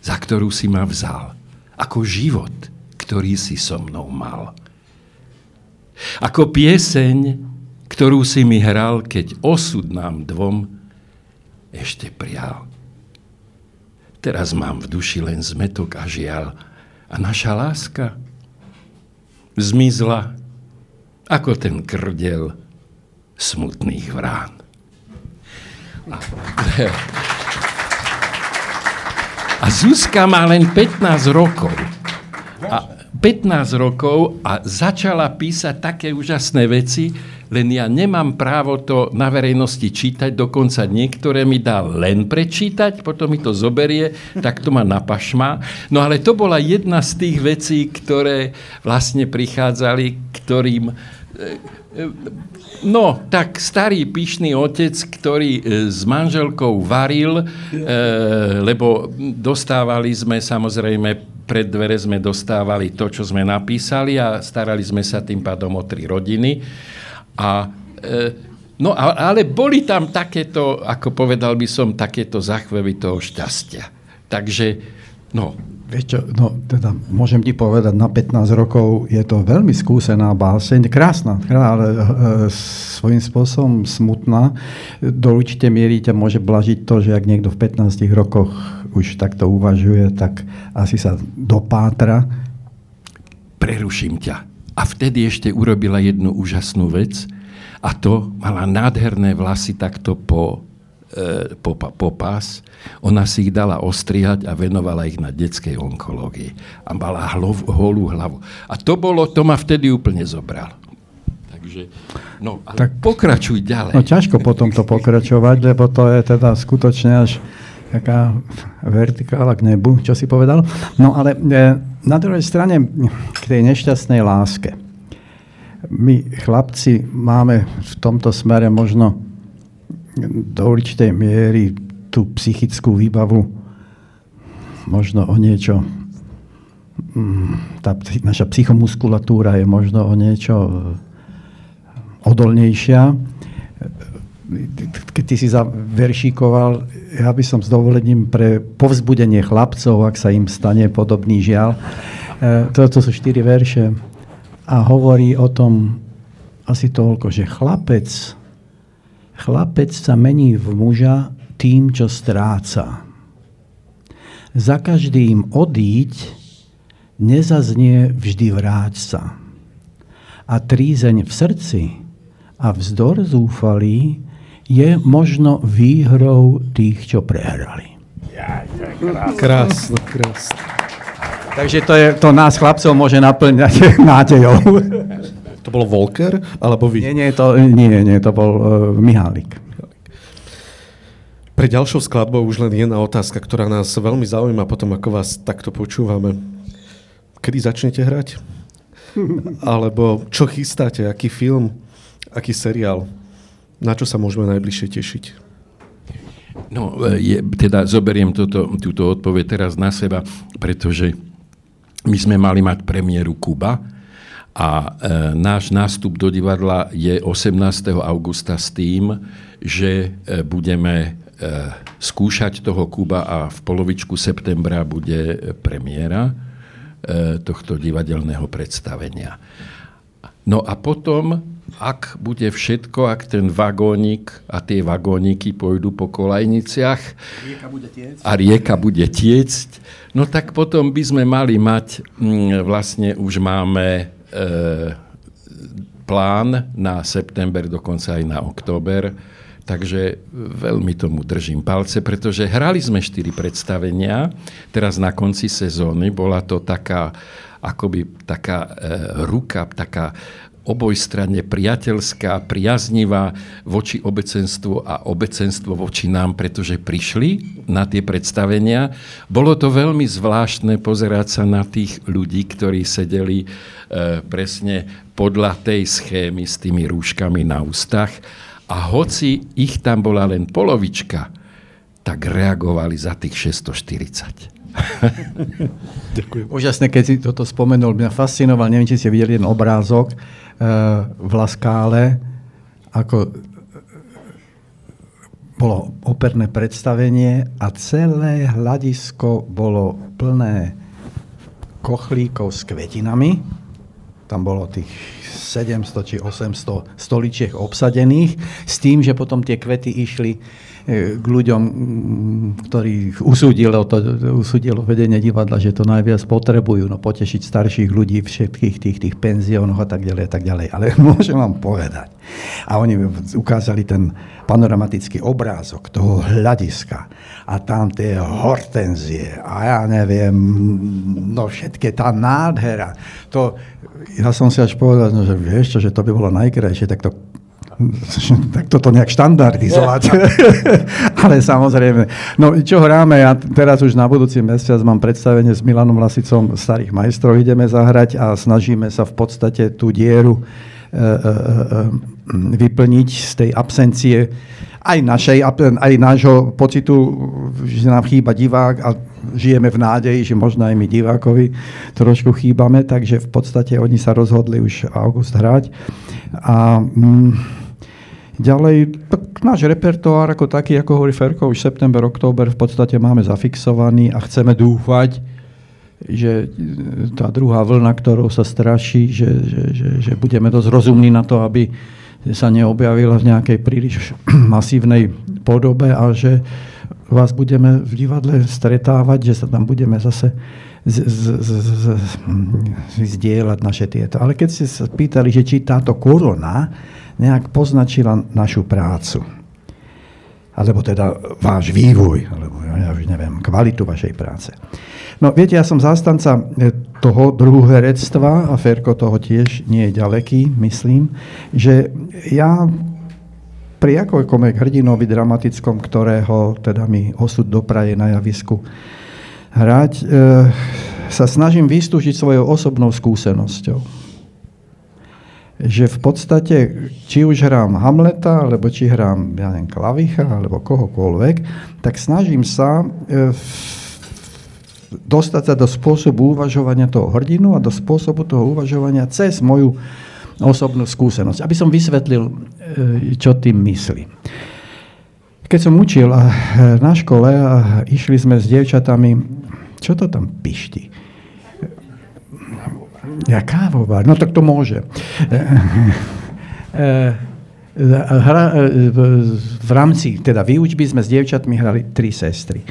za ktorú si ma vzal. Ako život, ktorý si so mnou mal. Ako pieseň, ktorú si mi hral, keď osud nám dvom ešte prial. Teraz mám v duši len zmetok a žial. A naša láska zmizla ako ten krdel smutných vrán. A, a Zuzka má len 15 rokov. A 15 rokov a začala písať také úžasné veci, len ja nemám právo to na verejnosti čítať, dokonca niektoré mi dá len prečítať, potom mi to zoberie, tak to ma napašma. No ale to bola jedna z tých vecí, ktoré vlastne prichádzali, ktorým... E, e, no, tak starý pyšný otec, ktorý e, s manželkou varil, lebo dostávali sme samozrejme pred dvere sme dostávali to, čo sme napísali a starali sme sa tým pádom o tri rodiny. A, e, no, ale boli tam takéto, ako povedal by som, takéto zachvevy toho šťastia. Takže, no. Vieš čo, no, teda môžem ti povedať, na 15 rokov je to veľmi skúsená báseň, krásna, ale e, svojím spôsobom smutná. Do určite miery ťa môže blažiť to, že ak niekto v 15 rokoch už takto uvažuje, tak asi sa dopátra. Preruším ťa a vtedy ešte urobila jednu úžasnú vec a to mala nádherné vlasy takto po, e, po, po pás. Ona si ich dala ostrihať a venovala ich na detskej onkológii. A mala hlov, holú hlavu. A to bolo, to ma vtedy úplne zobral. Takže, no, ale tak, pokračuj ďalej. No ťažko potom to pokračovať, lebo to je teda skutočne až taká vertikála k nebu, čo si povedal. No ale e, na druhej strane k tej nešťastnej láske. My chlapci máme v tomto smere možno do určitej miery tú psychickú výbavu možno o niečo mm, tá naša psychomuskulatúra je možno o niečo odolnejšia keď ty si zaveršíkoval, ja by som s dovolením pre povzbudenie chlapcov, ak sa im stane podobný žiaľ. Toto e, sú štyri verše a hovorí o tom asi toľko, že chlapec, chlapec sa mení v muža tým, čo stráca. Za každým odíť nezaznie vždy vráť sa. A trízeň v srdci a vzdor zúfalý je možno výhrou tých, čo prehrali. Krásne, krásne. Takže to, je, to nás chlapcov môže naplňať nádejou. To bol Volker, alebo vy? Nie, nie, to, nie, nie, to bol uh, Mihálik. Pre ďalšou skladbou už len jedna otázka, ktorá nás veľmi zaujíma potom, ako vás takto počúvame. Kedy začnete hrať? Alebo čo chystáte? Aký film? Aký seriál? Na čo sa môžeme najbližšie tešiť? No, je, teda zoberiem toto, túto odpoveď teraz na seba, pretože my sme mali mať premiéru Kuba a e, náš nástup do divadla je 18. augusta s tým, že e, budeme e, skúšať toho Kuba a v polovičku septembra bude premiéra e, tohto divadelného predstavenia. No a potom ak bude všetko, ak ten vagónik a tie vagóniky pôjdu po kolajniciach rieka bude a rieka bude tiecť, no tak potom by sme mali mať, mm, vlastne už máme e, plán na september, dokonca aj na október, takže veľmi tomu držím palce, pretože hrali sme štyri predstavenia, teraz na konci sezóny, bola to taká akoby taká e, ruka, taká obojstranne priateľská, priaznivá voči obecenstvu a obecenstvo voči nám, pretože prišli na tie predstavenia. Bolo to veľmi zvláštne pozerať sa na tých ľudí, ktorí sedeli e, presne podľa tej schémy s tými rúškami na ústach a hoci ich tam bola len polovička, tak reagovali za tých 640. Ďakujem. Úžasné, keď si toto spomenul, mňa fascinoval, neviem, či ste videli jeden obrázok v Laskále, ako bolo operné predstavenie a celé hľadisko bolo plné kochlíkov s kvetinami. Tam bolo tých 700 či 800 stoličiek obsadených, s tým, že potom tie kvety išli k ľuďom, ktorých usúdilo, to, usúdilo vedenie divadla, že to najviac potrebujú, no potešiť starších ľudí všetkých tých, tých penziónoch a tak ďalej a tak ďalej. Ale môžem vám povedať. A oni ukázali ten panoramatický obrázok toho hľadiska a tam tie hortenzie a ja neviem, no všetké tá nádhera. To, ja som si až povedal, no, že vieš čo, že to by bolo najkrajšie, tak to tak toto nejak štandardizovať. Ale samozrejme. No čo hráme, ja teraz už na budúci mesiac mám predstavenie s Milanom Lasicom starých majstrov, ideme zahrať a snažíme sa v podstate tú dieru e, e, e, vyplniť z tej absencie aj našej, aj nášho pocitu, že nám chýba divák a žijeme v nádeji, že možno aj my divákovi trošku chýbame, takže v podstate oni sa rozhodli už august hrať. A mm, Ďalej, náš repertoár ako taký, ako hovorí Ferko, už september, október v podstate máme zafixovaný a chceme dúfať, že tá druhá vlna, ktorou sa straší, že, že, že, že budeme dosť rozumní na to, aby sa neobjavila v nejakej príliš masívnej podobe a že vás budeme v divadle stretávať, že sa tam budeme zase z, z, z, z, zdieľať naše tieto. Ale keď ste sa pýtali, že či táto korona nejak poznačila našu prácu. Alebo teda váš vývoj, alebo ja už neviem, kvalitu vašej práce. No viete, ja som zástanca e, toho druhérectva a Ferko toho tiež nie je ďaleký, myslím, že ja pri akoľkoľvek hrdinovi dramatickom, ktorého teda mi osud dopraje na javisku hrať, e, sa snažím vystúžiť svojou osobnou skúsenosťou že v podstate, či už hrám Hamleta, alebo či hrám, ja neviem, Klavicha, alebo kohokoľvek, tak snažím sa e, dostať sa do spôsobu uvažovania toho hrdinu a do spôsobu toho uvažovania cez moju osobnú skúsenosť, aby som vysvetlil, e, čo tým myslím. Keď som učil na škole a išli sme s dievčatami, čo to tam pišti? Ja kávovár, no tak to môže. E, e, hra, e, v rámci teda výučby sme s dievčatmi hrali tri sestry.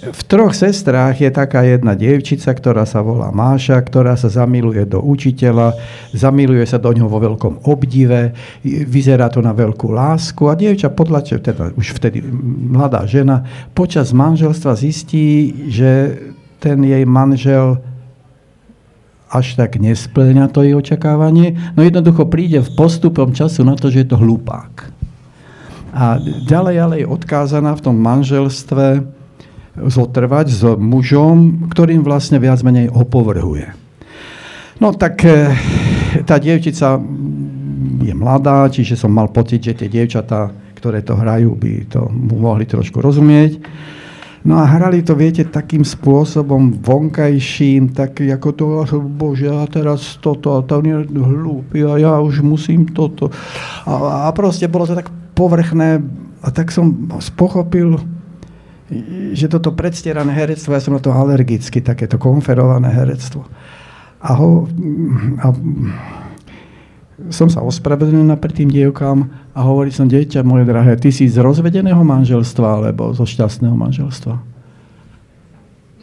V troch sestrách je taká jedna dievčica, ktorá sa volá Máša, ktorá sa zamiluje do učiteľa, zamiluje sa do ňoho vo veľkom obdive, vyzerá to na veľkú lásku a dievča podľa, teda už vtedy mladá žena, počas manželstva zistí, že ten jej manžel až tak nesplňa to jej očakávanie, no jednoducho príde v postupom času na to, že je to hlupák. A ďalej ale je odkázaná v tom manželstve zotrvať s mužom, ktorým vlastne viac menej opovrhuje. No tak e, tá dievčica je mladá, čiže som mal pocit, že tie dievčatá, ktoré to hrajú, by to mohli trošku rozumieť. No a hrali to, viete, takým spôsobom vonkajším, tak ako to, bože, a teraz toto, a to je hlúpy, a ja už musím toto. A, a proste bolo to tak povrchné, a tak som pochopil, že toto predstierané herectvo, ja som na to alergicky, takéto konferované herectvo. A, ho, a som sa ospravedlnil pred tým dievkám a hovorí som, dieťa moje drahé, ty si z rozvedeného manželstva alebo zo šťastného manželstva?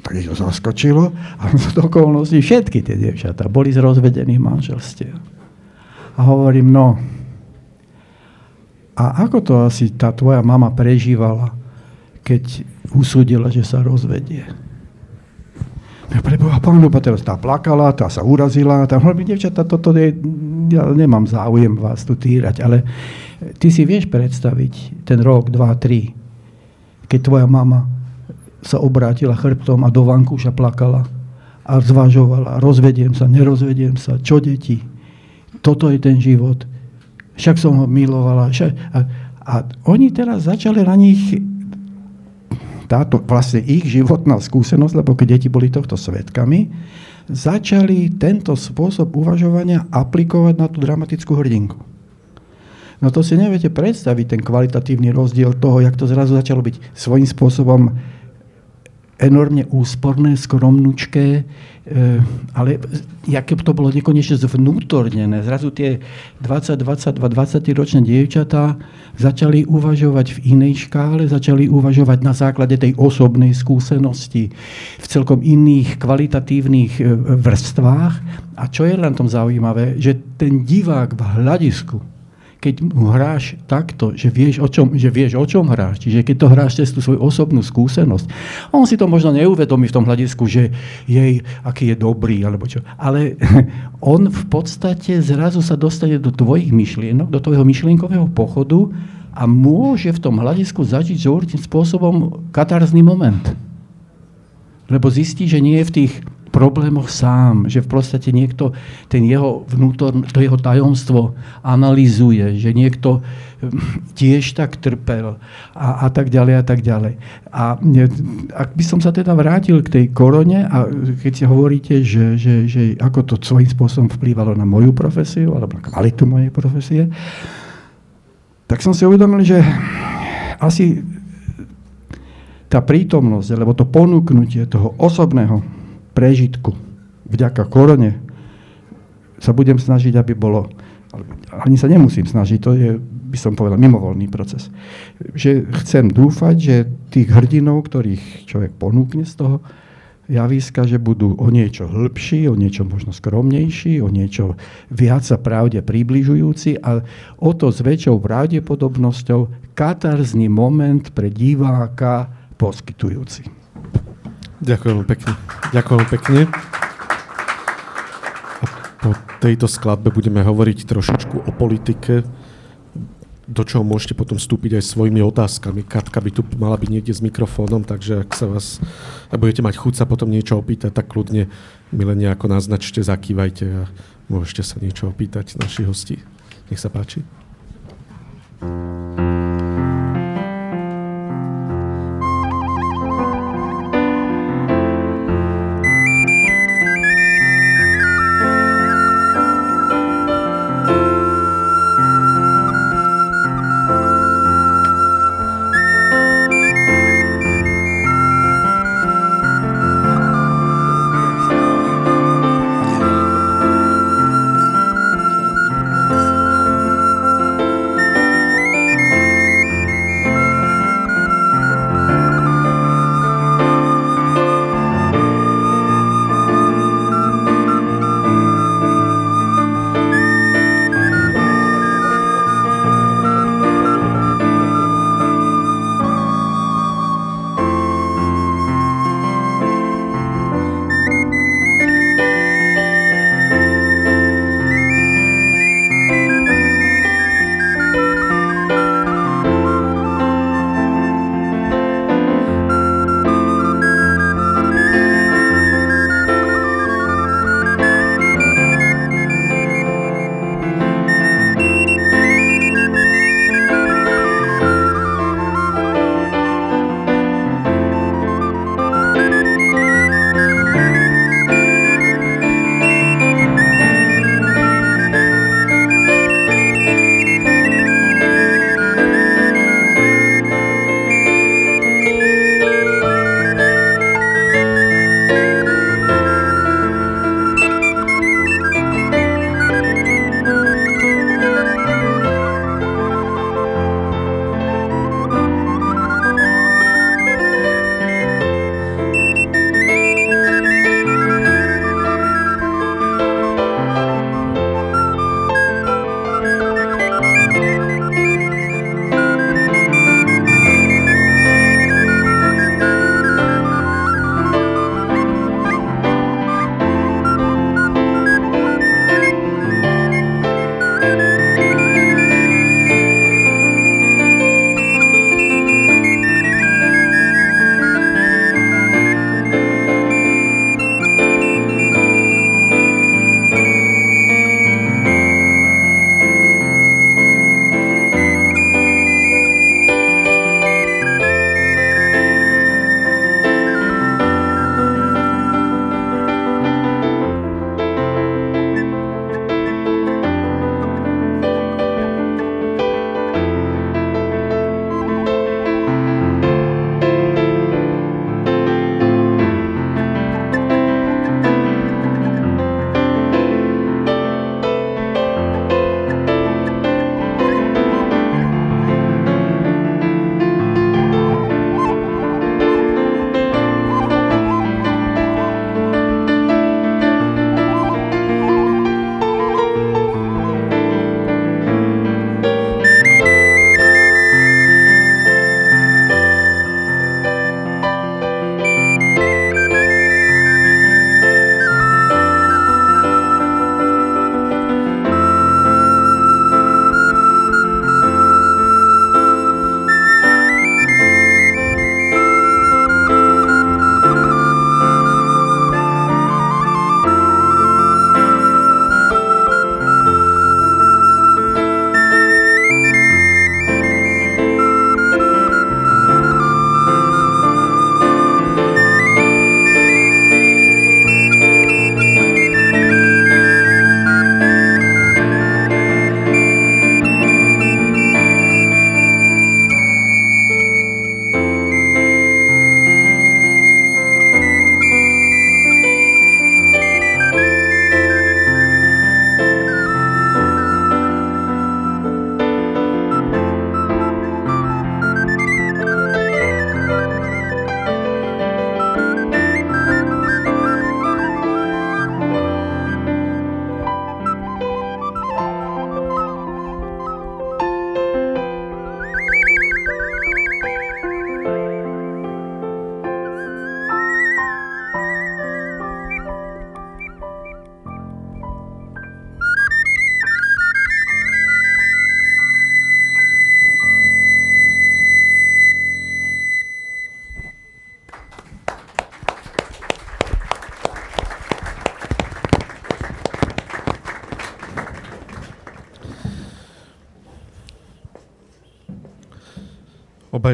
Tak ich to zaskočilo a z okolností všetky tie dievčatá boli z rozvedených manželstiev. A hovorím, no, a ako to asi tá tvoja mama prežívala, keď usúdila, že sa rozvedie? Ja preboha, pán Lupa, teraz tá plakala, tá sa urazila, tá hovorí, devčata, toto je, ja nemám záujem vás tu týrať, ale ty si vieš predstaviť ten rok, dva, tri, keď tvoja mama sa obrátila chrbtom a do vankúša plakala a zvažovala, rozvediem sa, nerozvediem sa, čo deti, toto je ten život, však som ho milovala. Však, a, a oni teraz začali na nich táto vlastne ich životná skúsenosť, lebo keď deti boli tohto svetkami, začali tento spôsob uvažovania aplikovať na tú dramatickú hrdinku. No to si neviete predstaviť, ten kvalitatívny rozdiel toho, jak to zrazu začalo byť svojím spôsobom enormne úsporné, skromnučké, eh, ale jaké to bolo nekonečne zvnútornené. Zrazu tie 20, 22, 20 ročné dievčatá začali uvažovať v inej škále, začali uvažovať na základe tej osobnej skúsenosti v celkom iných kvalitatívnych eh, vrstvách. A čo je len tom zaujímavé, že ten divák v hľadisku, keď mu hráš takto, že vieš, o čom, že vieš, o čom hráš, čiže keď to hráš cez tú svoju osobnú skúsenosť, on si to možno neuvedomí v tom hľadisku, že jej, aký je dobrý, alebo čo. Ale on v podstate zrazu sa dostane do tvojich myšlienok, do tvojho myšlienkového pochodu a môže v tom hľadisku zažiť určitým spôsobom katarzný moment. Lebo zistí, že nie je v tých problémoch sám, že v podstate niekto ten jeho vnútor, to jeho tajomstvo analýzuje, že niekto hm, tiež tak trpel a, a tak ďalej a tak ďalej. A ak by som sa teda vrátil k tej korone a keď hovoríte, že, že, že ako to svojím spôsobom vplývalo na moju profesiu alebo na kvalitu mojej profesie, tak som si uvedomil, že asi tá prítomnosť, alebo to ponúknutie toho osobného prežitku vďaka korone sa budem snažiť, aby bolo, ani sa nemusím snažiť, to je, by som povedal, mimovolný proces. Že chcem dúfať, že tých hrdinov, ktorých človek ponúkne z toho javiska, že budú o niečo hĺbší, o niečo možno skromnejší, o niečo viac sa pravde približujúci a o to s väčšou pravdepodobnosťou katarzný moment pre diváka poskytujúci. Ďakujem pekne. Ďakujem pekne. A po tejto skladbe budeme hovoriť trošičku o politike, do čoho môžete potom vstúpiť aj svojimi otázkami. Katka by tu mala byť niekde s mikrofónom, takže ak sa vás, ak budete mať chuť sa potom niečo opýtať, tak kľudne mi len nejako naznačte, zakývajte a môžete sa niečo opýtať našich hostí. Nech sa páči.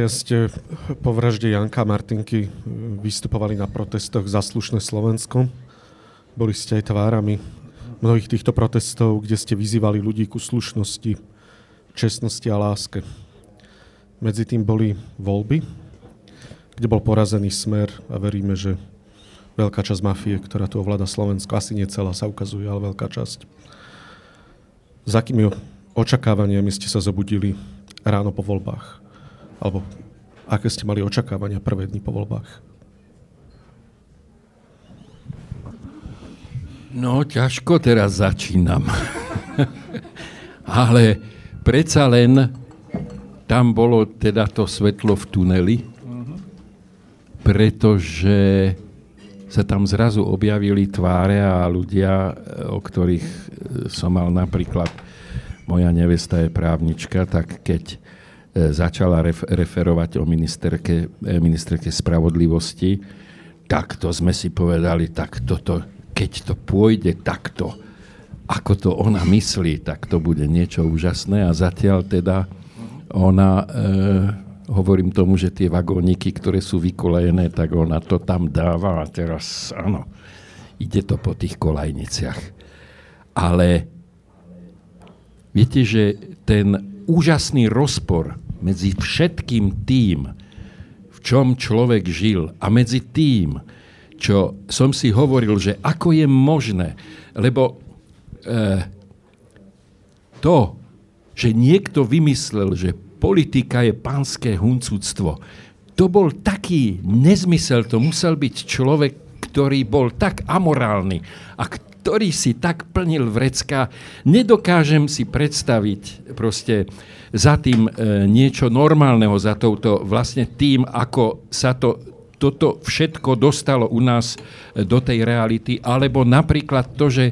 Obaja ste po vražde Janka Martinky vystupovali na protestoch za slušné Slovensko. Boli ste aj tvárami mnohých týchto protestov, kde ste vyzývali ľudí ku slušnosti, čestnosti a láske. Medzi tým boli voľby, kde bol porazený smer a veríme, že veľká časť mafie, ktorá tu ovláda Slovensko, asi nie celá sa ukazuje, ale veľká časť. S akými očakávaniami ste sa zobudili ráno po voľbách? Alebo aké ste mali očakávania prvé dni po voľbách? No, ťažko teraz začínam. Ale predsa len tam bolo teda to svetlo v tuneli, pretože sa tam zrazu objavili tváre a ľudia, o ktorých e, som mal napríklad, moja nevesta je právnička, tak keď e, začala ref, referovať o ministerke, e, ministerke spravodlivosti, tak sme si povedali, tak toto, keď to pôjde takto, ako to ona myslí, tak to bude niečo úžasné a zatiaľ teda ona, e, hovorím tomu, že tie vagóniky, ktoré sú vykolejené, tak ona to tam dáva a teraz, áno, ide to po tých kolajniciach. Ale viete, že ten úžasný rozpor medzi všetkým tým, v čom človek žil a medzi tým, čo som si hovoril, že ako je možné, lebo e, to, že niekto vymyslel, že politika je pánske huncúctvo. To bol taký nezmysel, to musel byť človek, ktorý bol tak amorálny a ktorý si tak plnil vrecka. Nedokážem si predstaviť proste za tým e, niečo normálneho, za touto vlastne tým, ako sa to toto všetko dostalo u nás e, do tej reality, alebo napríklad to, že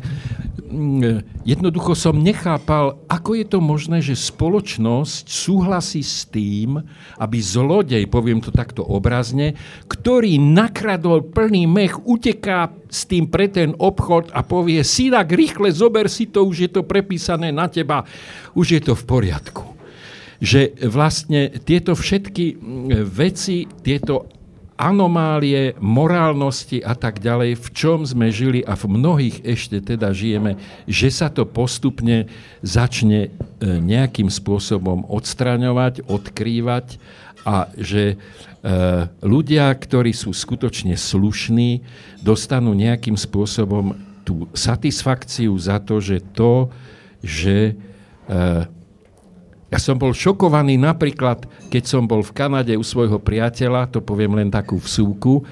mm, jednoducho som nechápal, ako je to možné, že spoločnosť súhlasí s tým, aby zlodej, poviem to takto obrazne, ktorý nakradol plný mech, uteká s tým pre ten obchod a povie, tak rýchle zober si to, už je to prepísané na teba, už je to v poriadku. Že vlastne tieto všetky mm, veci, tieto anomálie morálnosti a tak ďalej, v čom sme žili a v mnohých ešte teda žijeme, že sa to postupne začne e, nejakým spôsobom odstraňovať, odkrývať a že e, ľudia, ktorí sú skutočne slušní, dostanú nejakým spôsobom tú satisfakciu za to, že to, že e, ja som bol šokovaný napríklad, keď som bol v Kanade u svojho priateľa, to poviem len takú vsúku,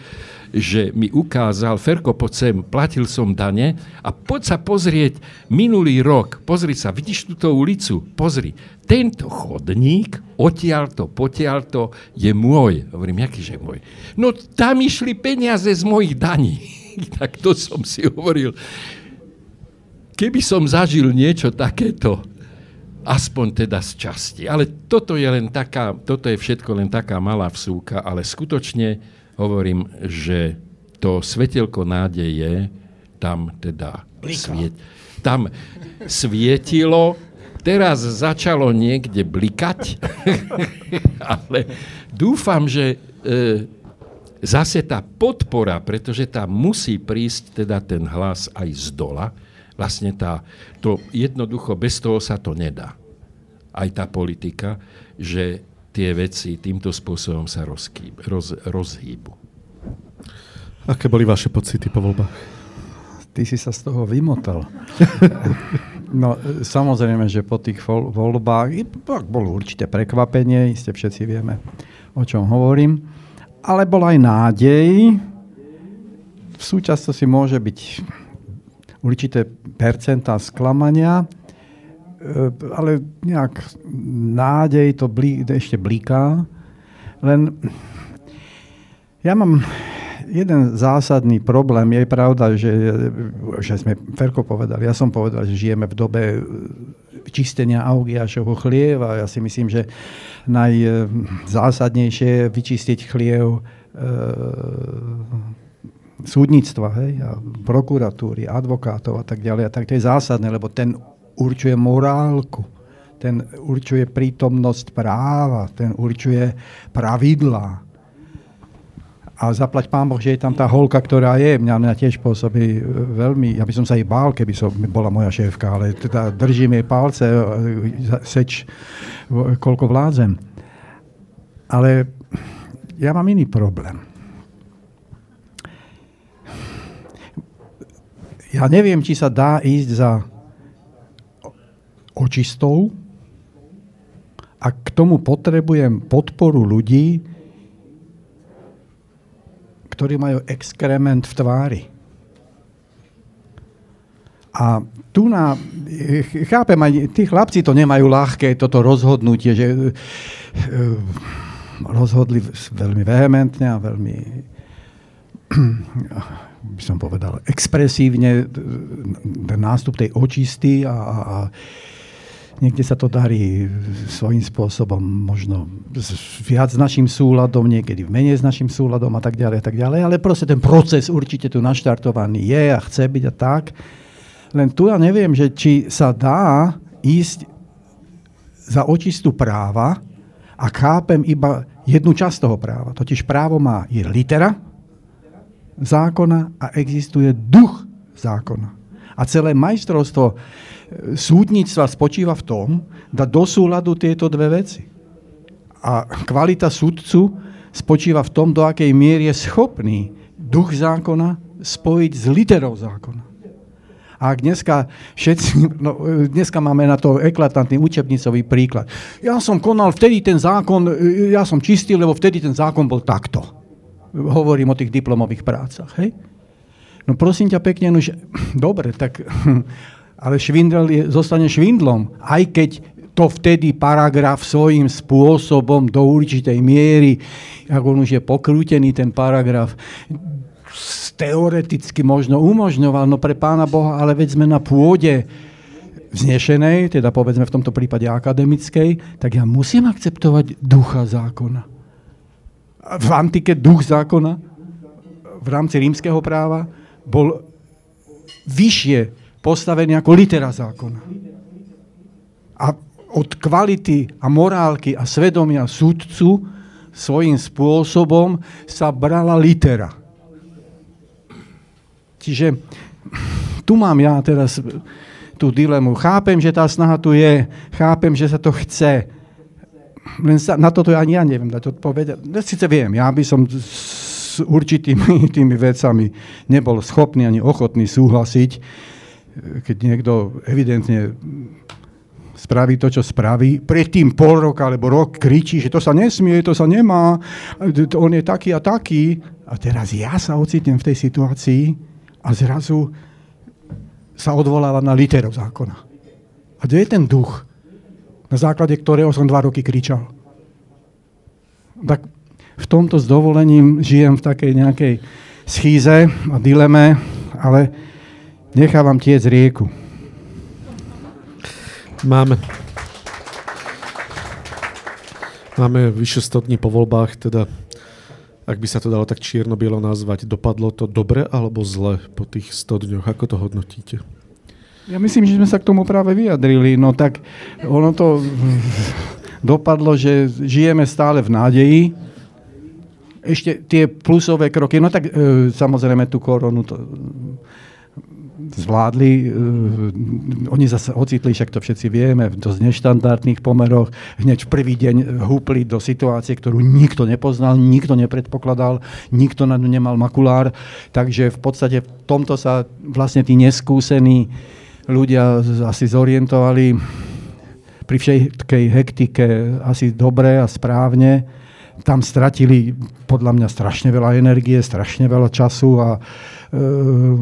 že mi ukázal, Ferko, poď sem, platil som dane a poď sa pozrieť minulý rok, pozri sa, vidíš túto ulicu, pozri, tento chodník, odtiaľto, potiaľto, je môj. Hovorím, jaký je môj? No tam išli peniaze z mojich daní. tak to som si hovoril. Keby som zažil niečo takéto, Aspoň teda z časti. Ale toto je, len taká, toto je všetko len taká malá vsúka, ale skutočne hovorím, že to svetelko nádeje tam teda sviet, tam svietilo, teraz začalo niekde blikať, ale dúfam, že e, zase tá podpora, pretože tam musí prísť teda ten hlas aj z dola, Vlastne tá, to jednoducho, bez toho sa to nedá. Aj tá politika, že tie veci týmto spôsobom sa rozkýb, roz, rozhýbu. Aké boli vaše pocity po voľbách? Ty si sa z toho vymotal. no, samozrejme, že po tých voľbách bolo určité prekvapenie, iste všetci vieme, o čom hovorím, ale bol aj nádej. V súčasnosti môže byť určité percentá sklamania, ale nejak nádej to blí, ešte blíká. Len ja mám jeden zásadný problém. Je pravda, že, že sme Ferko povedali, ja som povedal, že žijeme v dobe čistenia Augiašovho chlieva. Ja si myslím, že najzásadnejšie je vyčistiť chliev e, súdnictva, hej, a prokuratúry, advokátov a tak ďalej. A tak to je zásadné, lebo ten určuje morálku. ten určuje prítomnosť práva, ten určuje pravidlá. A zaplať pán Boh, že je tam tá holka, ktorá je. Mňa, mňa tiež pôsobí veľmi, ja by som sa jej bál, keby som bola moja šéfka, ale teda držím jej palce, seč, koľko vládzem. Ale ja mám iný problém. Ja neviem, či sa dá ísť za očistou, a k tomu potrebujem podporu ľudí, ktorí majú exkrement v tvári. A tu na, chápem, aj tí chlapci to nemajú ľahké, toto rozhodnutie, že uh, rozhodli veľmi vehementne a veľmi, by som povedal, expresívne nástup tej očisty a, a, a Niekde sa to darí svojím spôsobom, možno viac s našim súladom, niekedy menej s našim súladom a tak ďalej, a tak ďalej. Ale proste ten proces určite tu naštartovaný je a chce byť a tak. Len tu ja neviem, že či sa dá ísť za očistú práva a chápem iba jednu časť toho práva. Totiž právo má je litera zákona a existuje duch zákona. A celé majstrovstvo súdnictva spočíva v tom, dať do súladu tieto dve veci. A kvalita súdcu spočíva v tom, do akej miery je schopný duch zákona spojiť s literou zákona. A dneska všetci, no, dneska máme na to eklatantný učebnicový príklad. Ja som konal vtedy ten zákon, ja som čistý, lebo vtedy ten zákon bol takto. Hovorím o tých diplomových prácach. Hej? No prosím ťa pekne, no, že, dobre, tak ale švindel je, zostane švindlom, aj keď to vtedy paragraf svojím spôsobom do určitej miery, ako on už je pokrútený ten paragraf, teoreticky možno umožňoval, no pre pána Boha, ale veď sme na pôde vznešenej, teda povedzme v tomto prípade akademickej, tak ja musím akceptovať ducha zákona. V antike duch zákona v rámci rímskeho práva bol vyššie postavený ako litera zákona. A od kvality a morálky a svedomia súdcu svojím spôsobom sa brala litera. Čiže tu mám ja teraz tú dilemu. Chápem, že tá snaha tu je, chápem, že sa to chce. Len sa, na toto ani ja neviem dať odpoveď. Sice viem, ja by som s určitými tými vecami nebol schopný ani ochotný súhlasiť, keď niekto evidentne spraví to, čo spraví, predtým pol roka alebo rok kričí, že to sa nesmie, to sa nemá, on je taký a taký. A teraz ja sa ocitnem v tej situácii a zrazu sa odvoláva na literu zákona. A kde je ten duch, na základe ktorého som dva roky kričal? Tak v tomto s dovolením žijem v takej nejakej schýze a dileme, ale Nechávam tiec rieku. Máme, máme vyše 100 dní po voľbách, teda ak by sa to dalo tak čierno-bielo nazvať, dopadlo to dobre alebo zle po tých 100 dňoch? Ako to hodnotíte? Ja myslím, že sme sa k tomu práve vyjadrili. No tak ono to dopadlo, že žijeme stále v nádeji. Ešte tie plusové kroky, no tak e, samozrejme tú koronu to zvládli. Uh, oni zase ocitli, však to všetci vieme, v dosť neštandardných pomeroch. Hneď v prvý deň húpli do situácie, ktorú nikto nepoznal, nikto nepredpokladal, nikto na ňu nemal makulár. Takže v podstate v tomto sa vlastne tí neskúsení ľudia asi zorientovali pri všetkej hektike asi dobre a správne. Tam stratili podľa mňa strašne veľa energie, strašne veľa času a uh,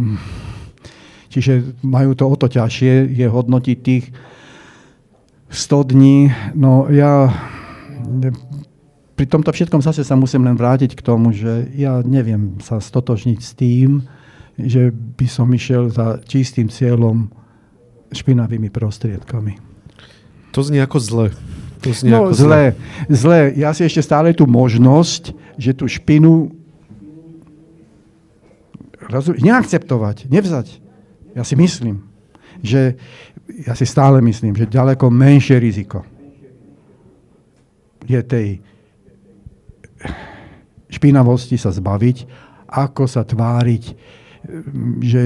Čiže majú to o to ťažšie, je hodnotiť tých 100 dní. No ja pri tomto všetkom zase sa musím len vrátiť k tomu, že ja neviem sa stotožniť s tým, že by som išiel za čistým cieľom špinavými prostriedkami. To znie ako zle. To znie no, zle. zle. Ja si ešte stále tú možnosť, že tú špinu rozum, neakceptovať, nevzať. Ja si myslím. že ja si stále myslím, že ďaleko menšie riziko je tej špinavosti sa zbaviť, ako sa tváriť, že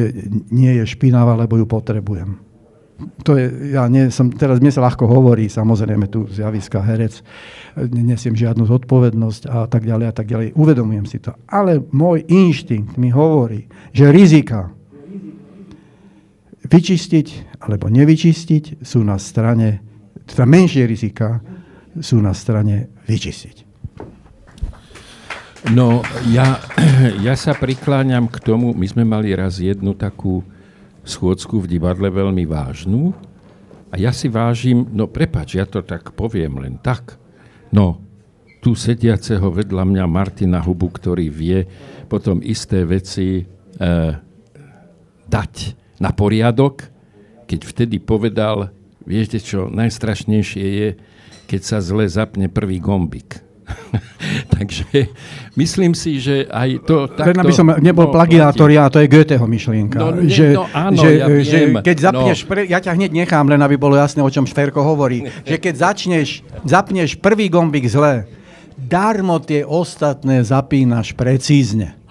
nie je špinavá, lebo ju potrebujem. To je, ja nie som, teraz mne sa ľahko hovorí, samozrejme tu z javiska herec, nesiem žiadnu zodpovednosť a tak ďalej a tak ďalej. Uvedomujem si to. Ale môj inštinkt mi hovorí, že rizika vyčistiť alebo nevyčistiť sú na strane, teda menšie rizika sú na strane vyčistiť. No, ja, ja sa prikláňam k tomu, my sme mali raz jednu takú schôdzku v divadle veľmi vážnu a ja si vážim, no prepač, ja to tak poviem len tak, no, tu sediaceho vedľa mňa Martina Hubu, ktorý vie potom isté veci e, dať na poriadok, keď vtedy povedal, viete čo, najstrašnejšie je, keď sa zle zapne prvý gombik Takže myslím si, že aj to takto... Len aby som nebol no, plagiátor, ja, to je Goetheho myšlienka. No, nie, že, no áno, že, ja viem. že keď zapneš, no. pre, ja ťa hneď nechám, len aby bolo jasné, o čom Šferko hovorí, že keď začneš, zapneš prvý gombik zle, darmo tie ostatné zapínaš precízne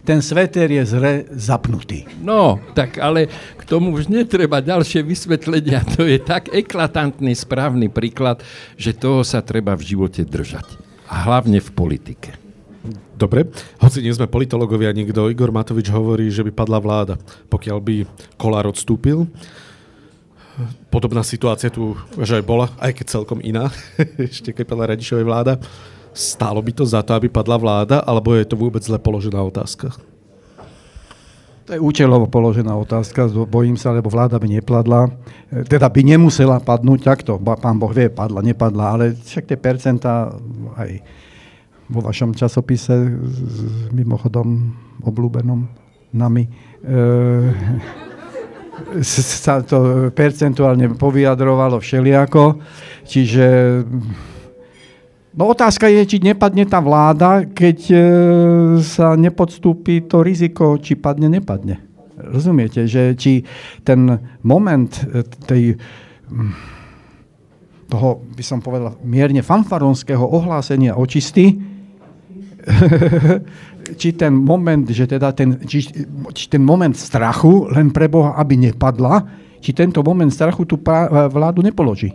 ten sveter je zle zapnutý. No, tak ale k tomu už netreba ďalšie vysvetlenia. To je tak eklatantný správny príklad, že toho sa treba v živote držať hlavne v politike. Dobre, hoci nie sme politológovia, nikto, Igor Matovič hovorí, že by padla vláda, pokiaľ by Kolár odstúpil. Podobná situácia tu že aj bola, aj keď celkom iná, ešte keď padla Radišovej vláda. Stálo by to za to, aby padla vláda, alebo je to vôbec zle položená otázka? To je účelovo položená otázka, bojím sa, lebo vláda by nepladla, teda by nemusela padnúť takto, pán Boh vie, padla, nepadla, ale však tie percentá aj vo vašom časopise, mimochodom obľúbenom nami, e, sa to percentuálne povyjadrovalo všelijako, čiže No otázka je, či nepadne tá vláda, keď e, sa nepodstúpi to riziko, či padne, nepadne. Rozumiete, že či ten moment e, tej toho, by som povedal, mierne fanfaronského ohlásenia očisty, či ten moment, že teda ten, či, či ten moment strachu len pre Boha, aby nepadla, či tento moment strachu tú vládu nepoloží.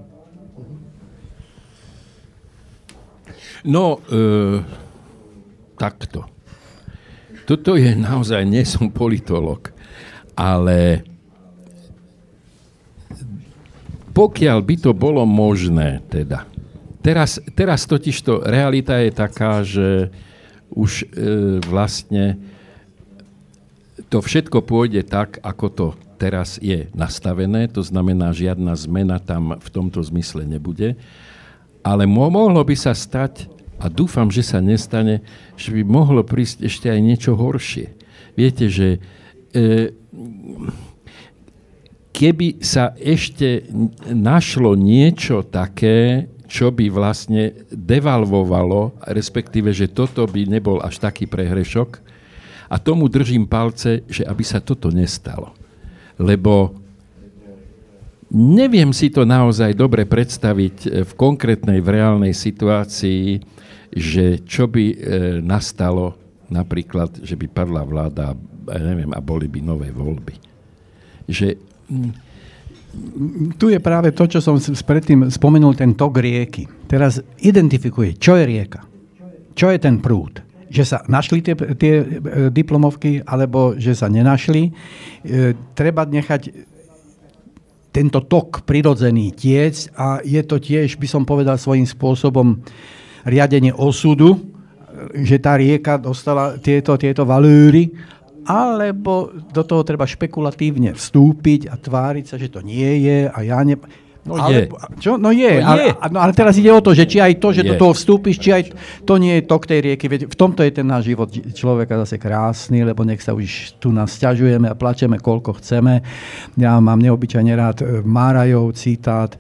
No, e, takto. Toto je naozaj, nie som politolog, ale pokiaľ by to bolo možné, teda. Teraz, teraz totiž to realita je taká, že už e, vlastne to všetko pôjde tak, ako to teraz je nastavené, to znamená, žiadna zmena tam v tomto zmysle nebude. Ale mohlo by sa stať a dúfam, že sa nestane, že by mohlo prísť ešte aj niečo horšie. Viete, že e, keby sa ešte našlo niečo také, čo by vlastne devalvovalo, respektíve, že toto by nebol až taký prehrešok. A tomu držím palce, že aby sa toto nestalo. Lebo neviem si to naozaj dobre predstaviť v konkrétnej, v reálnej situácii, že čo by e, nastalo napríklad, že by padla vláda ja neviem, a boli by nové voľby. Že, mm, tu je práve to, čo som predtým spomenul, ten tok rieky. Teraz identifikuje, čo je rieka. Čo je ten prúd. Že sa našli tie, tie diplomovky, alebo že sa nenašli. E, treba nechať tento tok prirodzený tiec a je to tiež, by som povedal svojím spôsobom, riadenie osudu, že tá rieka dostala tieto, tieto valúry, alebo do toho treba špekulatívne vstúpiť a tváriť sa, že to nie je a ja ne... No ale, je. Čo? No je. No, je. Ale, no, ale teraz ide o to, že či aj to, že je. do toho vstúpiš, či aj to nie je tok tej rieky. Veď v tomto je ten náš život človeka zase krásny, lebo nech sa už tu nás stiažujeme a plačeme, koľko chceme. Ja mám neobyčajne rád e, Márajov citát,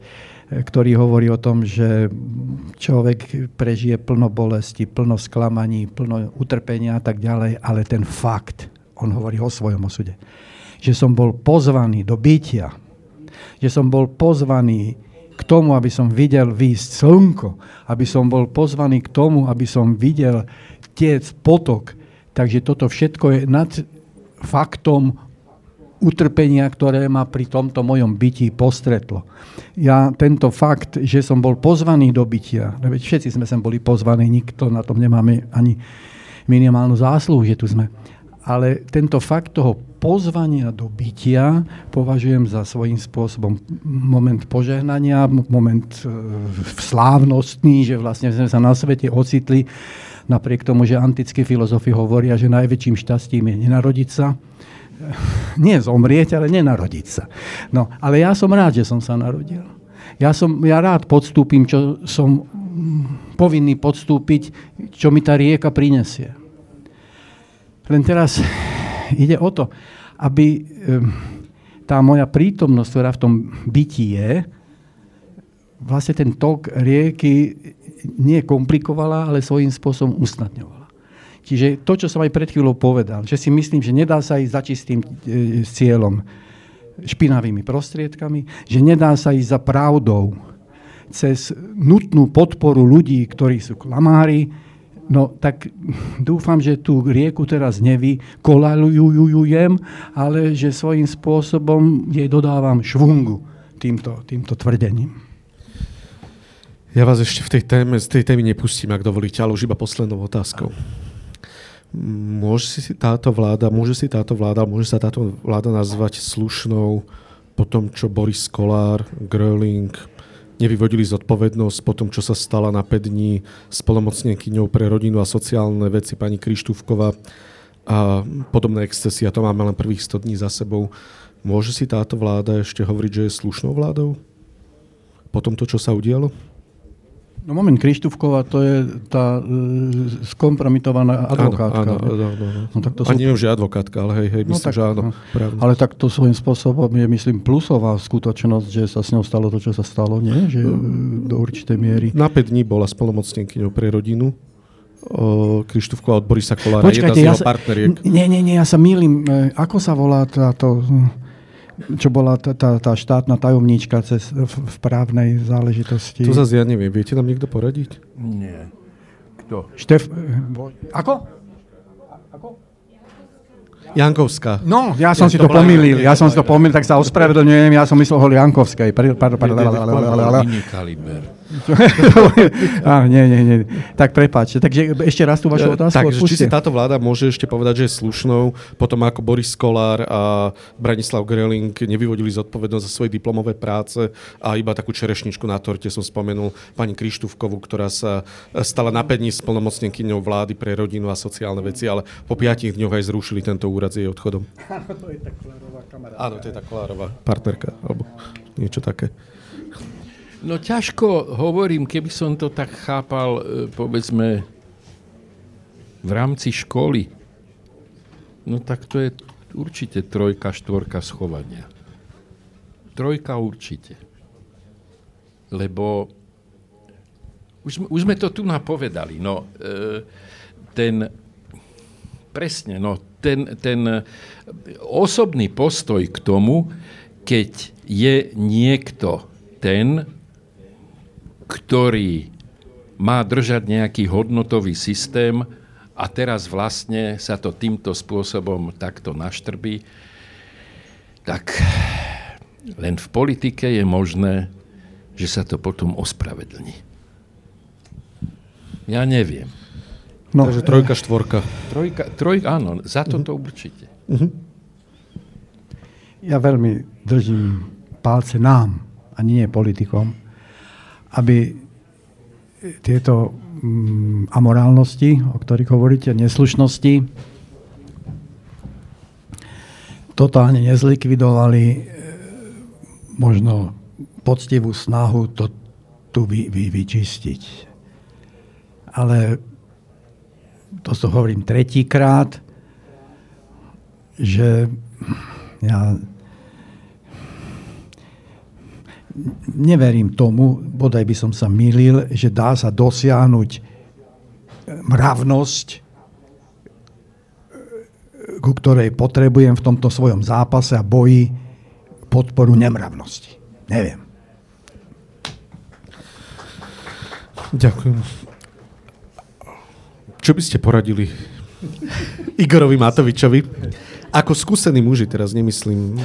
ktorý hovorí o tom, že človek prežije plno bolesti, plno sklamaní, plno utrpenia a tak ďalej, ale ten fakt, on hovorí o svojom osude, že som bol pozvaný do bytia že som bol pozvaný k tomu, aby som videl výjsť slnko, aby som bol pozvaný k tomu, aby som videl tiec potok. Takže toto všetko je nad faktom utrpenia, ktoré ma pri tomto mojom bytí postretlo. Ja tento fakt, že som bol pozvaný do bytia, veď všetci sme sem boli pozvaní, nikto na tom nemáme ani minimálnu zásluhu, že tu sme. Ale tento fakt toho pozvania do bytia považujem za svojím spôsobom moment požehnania, moment e, slávnostný, že vlastne sme sa na svete ocitli, napriek tomu, že antickí filozofi hovoria, že najväčším šťastím je nenarodiť sa. Nie zomrieť, ale nenarodiť sa. No, ale ja som rád, že som sa narodil. Ja, som, ja rád podstúpim, čo som povinný podstúpiť, čo mi tá rieka prinesie. Len teraz ide o to, aby tá moja prítomnosť, ktorá v tom byti je, vlastne ten tok rieky nie komplikovala, ale svojím spôsobom usnadňovala. Čiže to, čo som aj pred chvíľou povedal, že si myslím, že nedá sa ísť za čistým e, cieľom špinavými prostriedkami, že nedá sa ísť za pravdou cez nutnú podporu ľudí, ktorí sú klamári, No tak dúfam, že tú rieku teraz nevykolalujem, ale že svojím spôsobom jej dodávam švungu týmto, týmto tvrdením. Ja vás ešte v tej téme, z tej témy nepustím, ak dovolíte, ale už iba poslednou otázkou. Môže si táto vláda, môže si táto vláda, môže sa táto vláda nazvať slušnou po tom, čo Boris Kolár, Gröling, nevyvodili zodpovednosť po tom, čo sa stala na 5 dní spolomocnenkyňou pre rodinu a sociálne veci pani Krištúvková a podobné excesy, a to máme len prvých 100 dní za sebou. Môže si táto vláda ešte hovoriť, že je slušnou vládou? Po tomto, čo sa udialo? No moment, Krištúfková, to je tá e, skompromitovaná advokátka. Áno, áno, áno, áno. No, tak to sú... Ani neviem, že advokátka, ale hej, hej, no myslím, no, tak, že áno. No. Ale tak to svojím spôsobom je, myslím, plusová skutočnosť, že sa s ňou stalo to, čo sa stalo, nie? Že mm. do určitej miery. Na 5 dní bola spolomocnenkyňou pre rodinu. Krištúfková od Borisa Kolára, Počkajte, jedna z jeho ja sa, partneriek. Nie, nie, nie, ja sa milím. E, ako sa volá táto čo bola tá, tá, tá štátna tajomníčka cez, v, v právnej záležitosti. To zase ja neviem. Viete nám niekto poradiť? Nie. Kto? Štef... Ako? Ako? Jankovská. No, ja som ja si to, pomýlil, ja som si to pomýlil, tak sa ospravedlňujem, ja som myslel Holi Jankovskej. Iný kaliber. Á, nie, nie, nie. Tak prepáčte. Takže ešte raz tú vašu otázku tak, či si táto vláda môže ešte povedať, že je slušnou, potom ako Boris Kolár a Branislav Greling nevyvodili zodpovednosť za svoje diplomové práce a iba takú čerešničku na torte som spomenul pani Krištúvkovú, ktorá sa stala na 5 dní spolnomocnenkyňou vlády pre rodinu a sociálne veci, ale po 5 dňoch aj zrušili tento úrad s jej odchodom. Áno, to je tá Kolárová kamarátka. Áno, to je tá Kolárová partnerka, alebo niečo také. No ťažko hovorím, keby som to tak chápal, e, povedzme, v rámci školy. No tak to je určite trojka, štvorka schovania. Trojka určite. Lebo už, už sme to tu napovedali. No, e, ten, presne, no, ten, ten osobný postoj k tomu, keď je niekto ten, ktorý má držať nejaký hodnotový systém a teraz vlastne sa to týmto spôsobom takto naštrbí, tak len v politike je možné, že sa to potom ospravedlní. Ja neviem. No, Takže trojka, štvorka. Trojka, trojka, áno, za toto uh-huh. určite. Uh-huh. Ja veľmi držím palce nám, a nie politikom, aby tieto mm, amorálnosti, o ktorých hovoríte, neslušnosti, totálne nezlikvidovali e, možno poctivú snahu to tu vy, vy, vyčistiť. Ale to so hovorím tretíkrát, že ja neverím tomu, bodaj by som sa milil, že dá sa dosiahnuť mravnosť, ku ktorej potrebujem v tomto svojom zápase a boji podporu nemravnosti. Neviem. Ďakujem. Čo by ste poradili Igorovi Matovičovi? Ako skúsení muži, teraz nemyslím,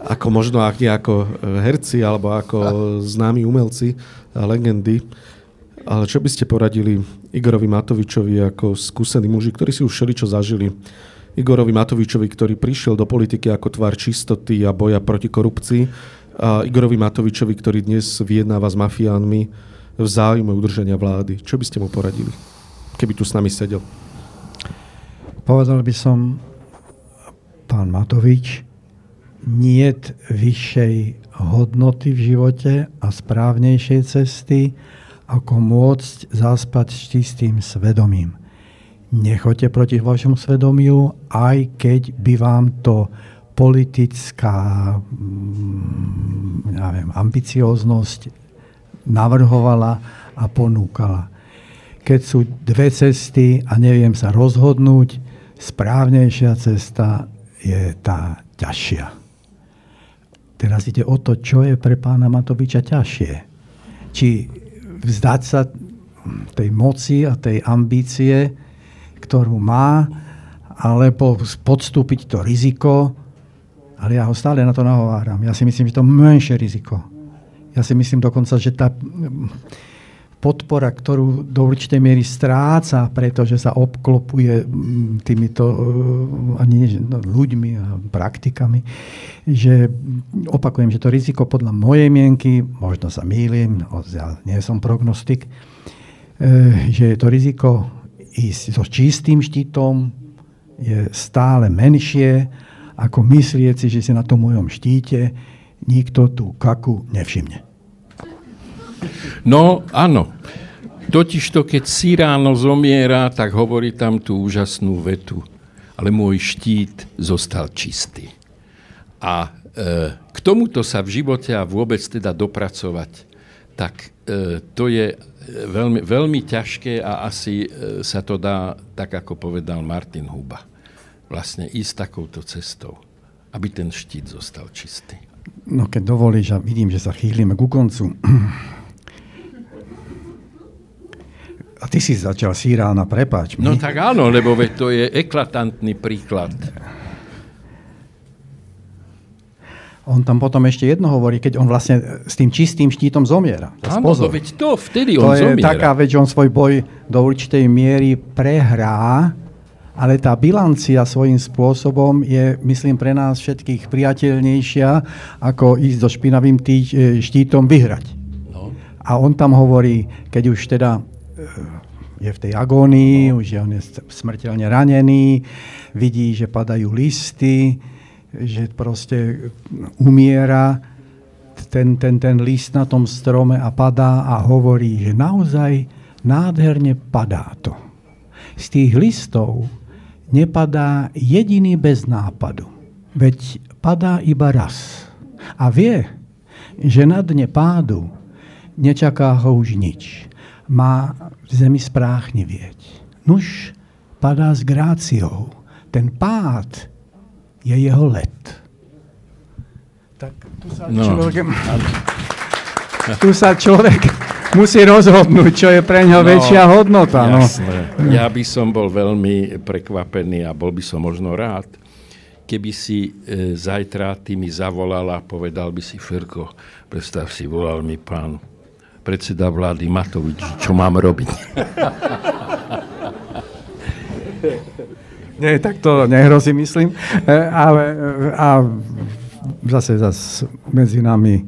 ako možno ako herci alebo ako známi umelci a legendy, ale čo by ste poradili Igorovi Matovičovi ako skúsení muži, ktorí si už všeličo zažili? Igorovi Matovičovi, ktorý prišiel do politiky ako tvár čistoty a boja proti korupcii a Igorovi Matovičovi, ktorý dnes vyjednáva s mafiánmi v záujme udržania vlády. Čo by ste mu poradili, keby tu s nami sedel? Povedal by som, pán Matovič, niet vyššej hodnoty v živote a správnejšej cesty, ako môcť zaspať s čistým svedomím nechoďte proti vašemu svedomiu, aj keď by vám to politická mm, ja viem, ambicióznosť navrhovala a ponúkala. Keď sú dve cesty a neviem sa rozhodnúť, správnejšia cesta je tá ťažšia. Teraz ide o to, čo je pre pána Matoviča ťažšie. Či vzdať sa tej moci a tej ambície, ktorú má, alebo podstúpiť to riziko, ale ja ho stále na to nahováram. Ja si myslím, že to menšie riziko. Ja si myslím dokonca, že tá podpora, ktorú do určitej miery stráca, pretože sa obklopuje mm, týmito uh, ani no, ľuďmi a praktikami, že opakujem, že to riziko podľa mojej mienky, možno sa mýlim, ja nie som prognostik, eh, že to riziko ísť so čistým štítom je stále menšie, ako myslieť si, že si na tom mojom štíte nikto tú kaku nevšimne. No, áno. Totižto, keď si ráno zomiera, tak hovorí tam tú úžasnú vetu. Ale môj štít zostal čistý. A e, k tomuto sa v živote a vôbec teda dopracovať, tak e, to je veľmi, veľmi ťažké a asi e, sa to dá, tak ako povedal Martin Huba, vlastne ísť takouto cestou, aby ten štít zostal čistý. No keď dovolíš, a vidím, že sa chýlime ku koncu. A ty si začal sírána, prepáč mi. No tak áno, lebo veď to je eklatantný príklad. On tam potom ešte jedno hovorí, keď on vlastne s tým čistým štítom zomiera. Áno, to veď to, vtedy on to je zomiera. taká vec, že on svoj boj do určitej miery prehrá, ale tá bilancia svojím spôsobom je, myslím, pre nás všetkých priateľnejšia, ako ísť so špinavým tý, e, štítom vyhrať. No. A on tam hovorí, keď už teda je v tej agónii, už je on je smrteľne ranený, vidí, že padajú listy, že proste umiera ten, ten, ten list na tom strome a padá a hovorí, že naozaj nádherne padá to. Z tých listov nepadá jediný bez nápadu, veď padá iba raz. A vie, že na dne pádu nečaká ho už nič. Má v zemi vieť. Nuž padá s gráciou. Ten pád je jeho let. Tak tu sa no. človek... Tu sa človek musí rozhodnúť, čo je pre ňo no, väčšia hodnota. No. Ja by som bol veľmi prekvapený a bol by som možno rád, keby si e, zajtra ty mi zavolal a povedal by si, Firko, predstav si, volal mi pán predseda vlády Matovič, čo mám robiť. Nie, tak to nehrozí, myslím. E, ale a zase, zase medzi nami,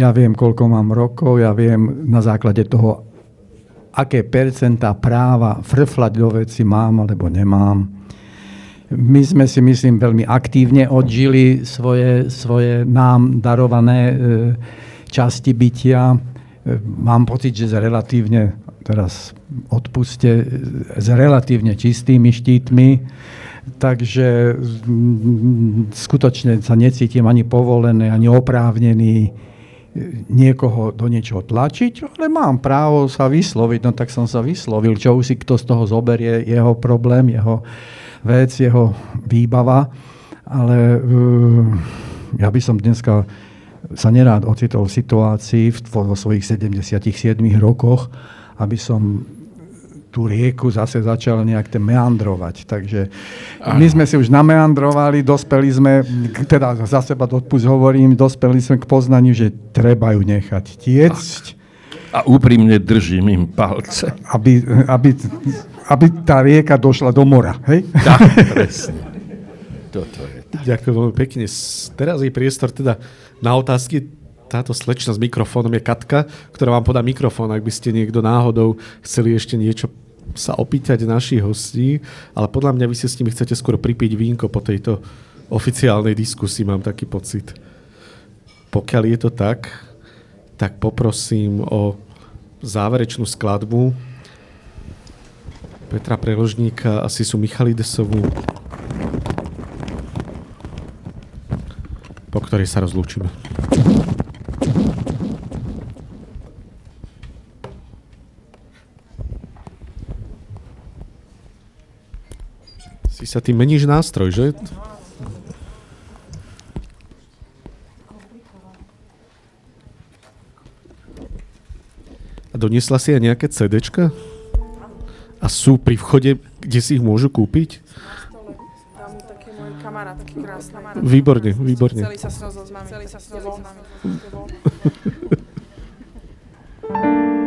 ja viem, koľko mám rokov, ja viem na základe toho, aké percentá práva frflať do veci mám alebo nemám. My sme si, myslím, veľmi aktívne odžili svoje, svoje nám darované e, časti bytia. Mám pocit, že relatívne teraz odpuste, s relatívne čistými štítmi, takže skutočne sa necítim ani povolený, ani oprávnený niekoho do niečoho tlačiť, ale mám právo sa vysloviť, no tak som sa vyslovil. Čo už si kto z toho zoberie, jeho problém, jeho vec, jeho výbava, ale uh, ja by som dneska sa nerád ocitol v situácii vo svojich 77 rokoch, aby som tú rieku zase začal nejak meandrovať. Takže my sme si už nameandrovali, dospeli sme, teda za seba odpust hovorím, dospeli sme k poznaniu, že treba ju nechať tiecť. A úprimne držím im palce. Aby, aby, aby tá rieka došla do mora. Hej? Tak, presne. Toto je. Ďakujem veľmi pekne. Teraz je priestor teda na otázky. Táto slečna s mikrofónom je Katka, ktorá vám podá mikrofón, ak by ste niekto náhodou chceli ešte niečo sa opýtať našich hostí, ale podľa mňa vy si s nimi chcete skôr pripiť vínko po tejto oficiálnej diskusii, mám taký pocit. Pokiaľ je to tak, tak poprosím o záverečnú skladbu Petra Preložníka a Sisu Michalidesovu, po ktorej sa rozlúčime. Si sa tým meníš nástroj, že? A doniesla si aj nejaké CDčka? A sú pri vchode, kde si ich môžu kúpiť? Výborne, výborne. Celý sa s nami. Celý sa s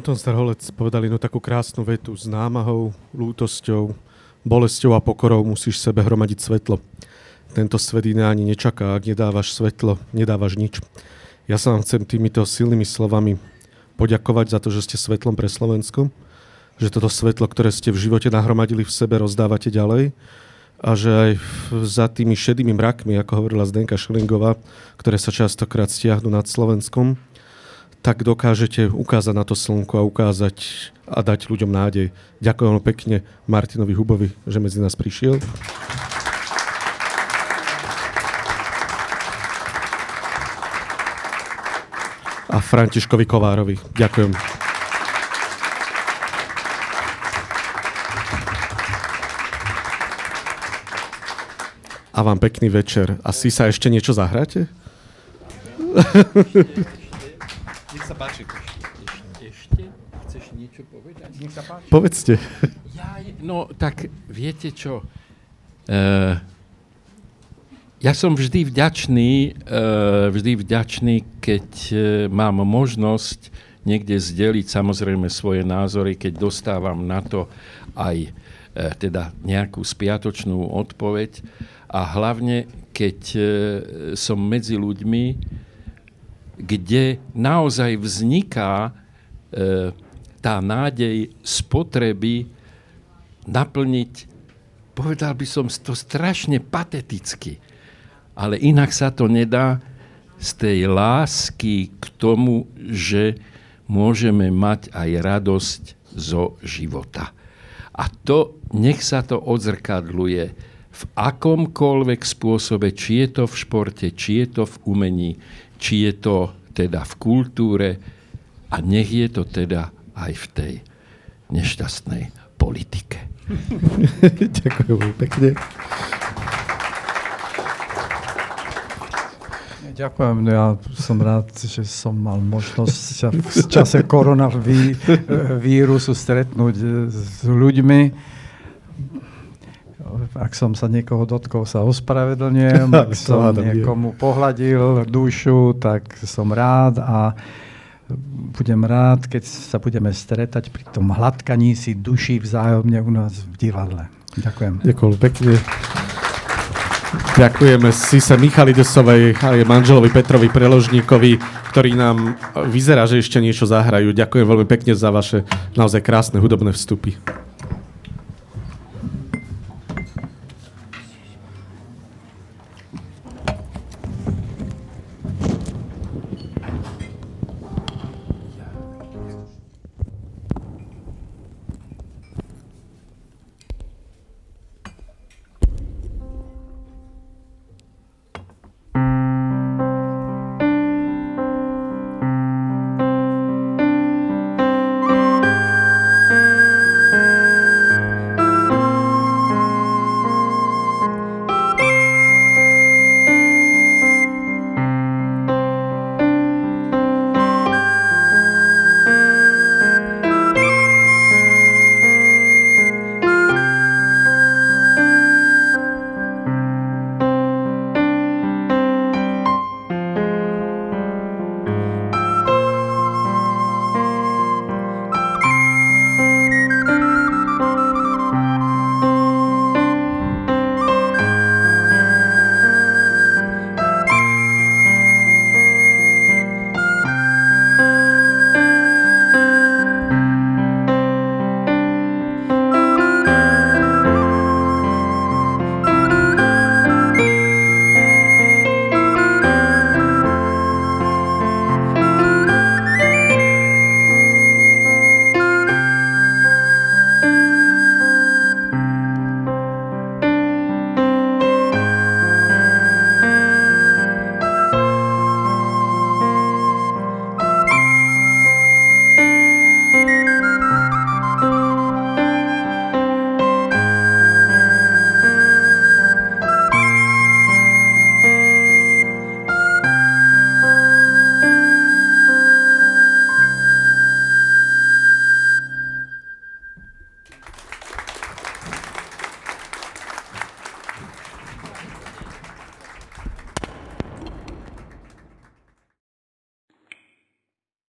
Anton Starholec povedal jednu takú krásnu vetu. S námahou, lútosťou, bolesťou a pokorou musíš sebe hromadiť svetlo. Tento svet iné ani nečaká. Ak nedávaš svetlo, nedávaš nič. Ja sa vám chcem týmito silnými slovami poďakovať za to, že ste svetlom pre Slovensko, že toto svetlo, ktoré ste v živote nahromadili v sebe, rozdávate ďalej a že aj za tými šedými mrakmi, ako hovorila Zdenka Šelingová, ktoré sa častokrát stiahnu nad Slovenskom, tak dokážete ukázať na to slnko a ukázať a dať ľuďom nádej. Ďakujem pekne Martinovi Hubovi, že medzi nás prišiel. A Františkovi Kovárovi. Ďakujem. A vám pekný večer. Asi sa ešte niečo zahráte? Nech sa páči. Ešte? Chceš niečo povedať? Nech sa páči. Povedzte. Ja, no, tak viete čo? Uh, ja som vždy vďačný, uh, vždy vďačný, keď uh, mám možnosť niekde zdeliť samozrejme svoje názory, keď dostávam na to aj uh, teda nejakú spiatočnú odpoveď a hlavne, keď som medzi ľuďmi, kde naozaj vzniká e, tá nádej spotreby naplniť, povedal by som to strašne pateticky, ale inak sa to nedá z tej lásky k tomu, že môžeme mať aj radosť zo života. A to, nech sa to odzrkadluje v akomkoľvek spôsobe, či je to v športe, či je to v umení, či je to teda v kultúre a nech je to teda aj v tej nešťastnej politike. Ďakujem pekne. Ďakujem, ja som rád, že som mal možnosť sa v čase koronavírusu stretnúť s ľuďmi ak som sa niekoho dotkol, sa ospravedlňujem. Ak som niekomu pohľadil dušu, tak som rád a budem rád, keď sa budeme stretať pri tom hladkaní si duší vzájomne u nás v divadle. Ďakujem. Ďakujem pekne. Ďakujeme Sise Michalidesovej a jej manželovi Petrovi Preložníkovi, ktorí nám vyzerá, že ešte niečo zahrajú. Ďakujem veľmi pekne za vaše naozaj krásne hudobné vstupy.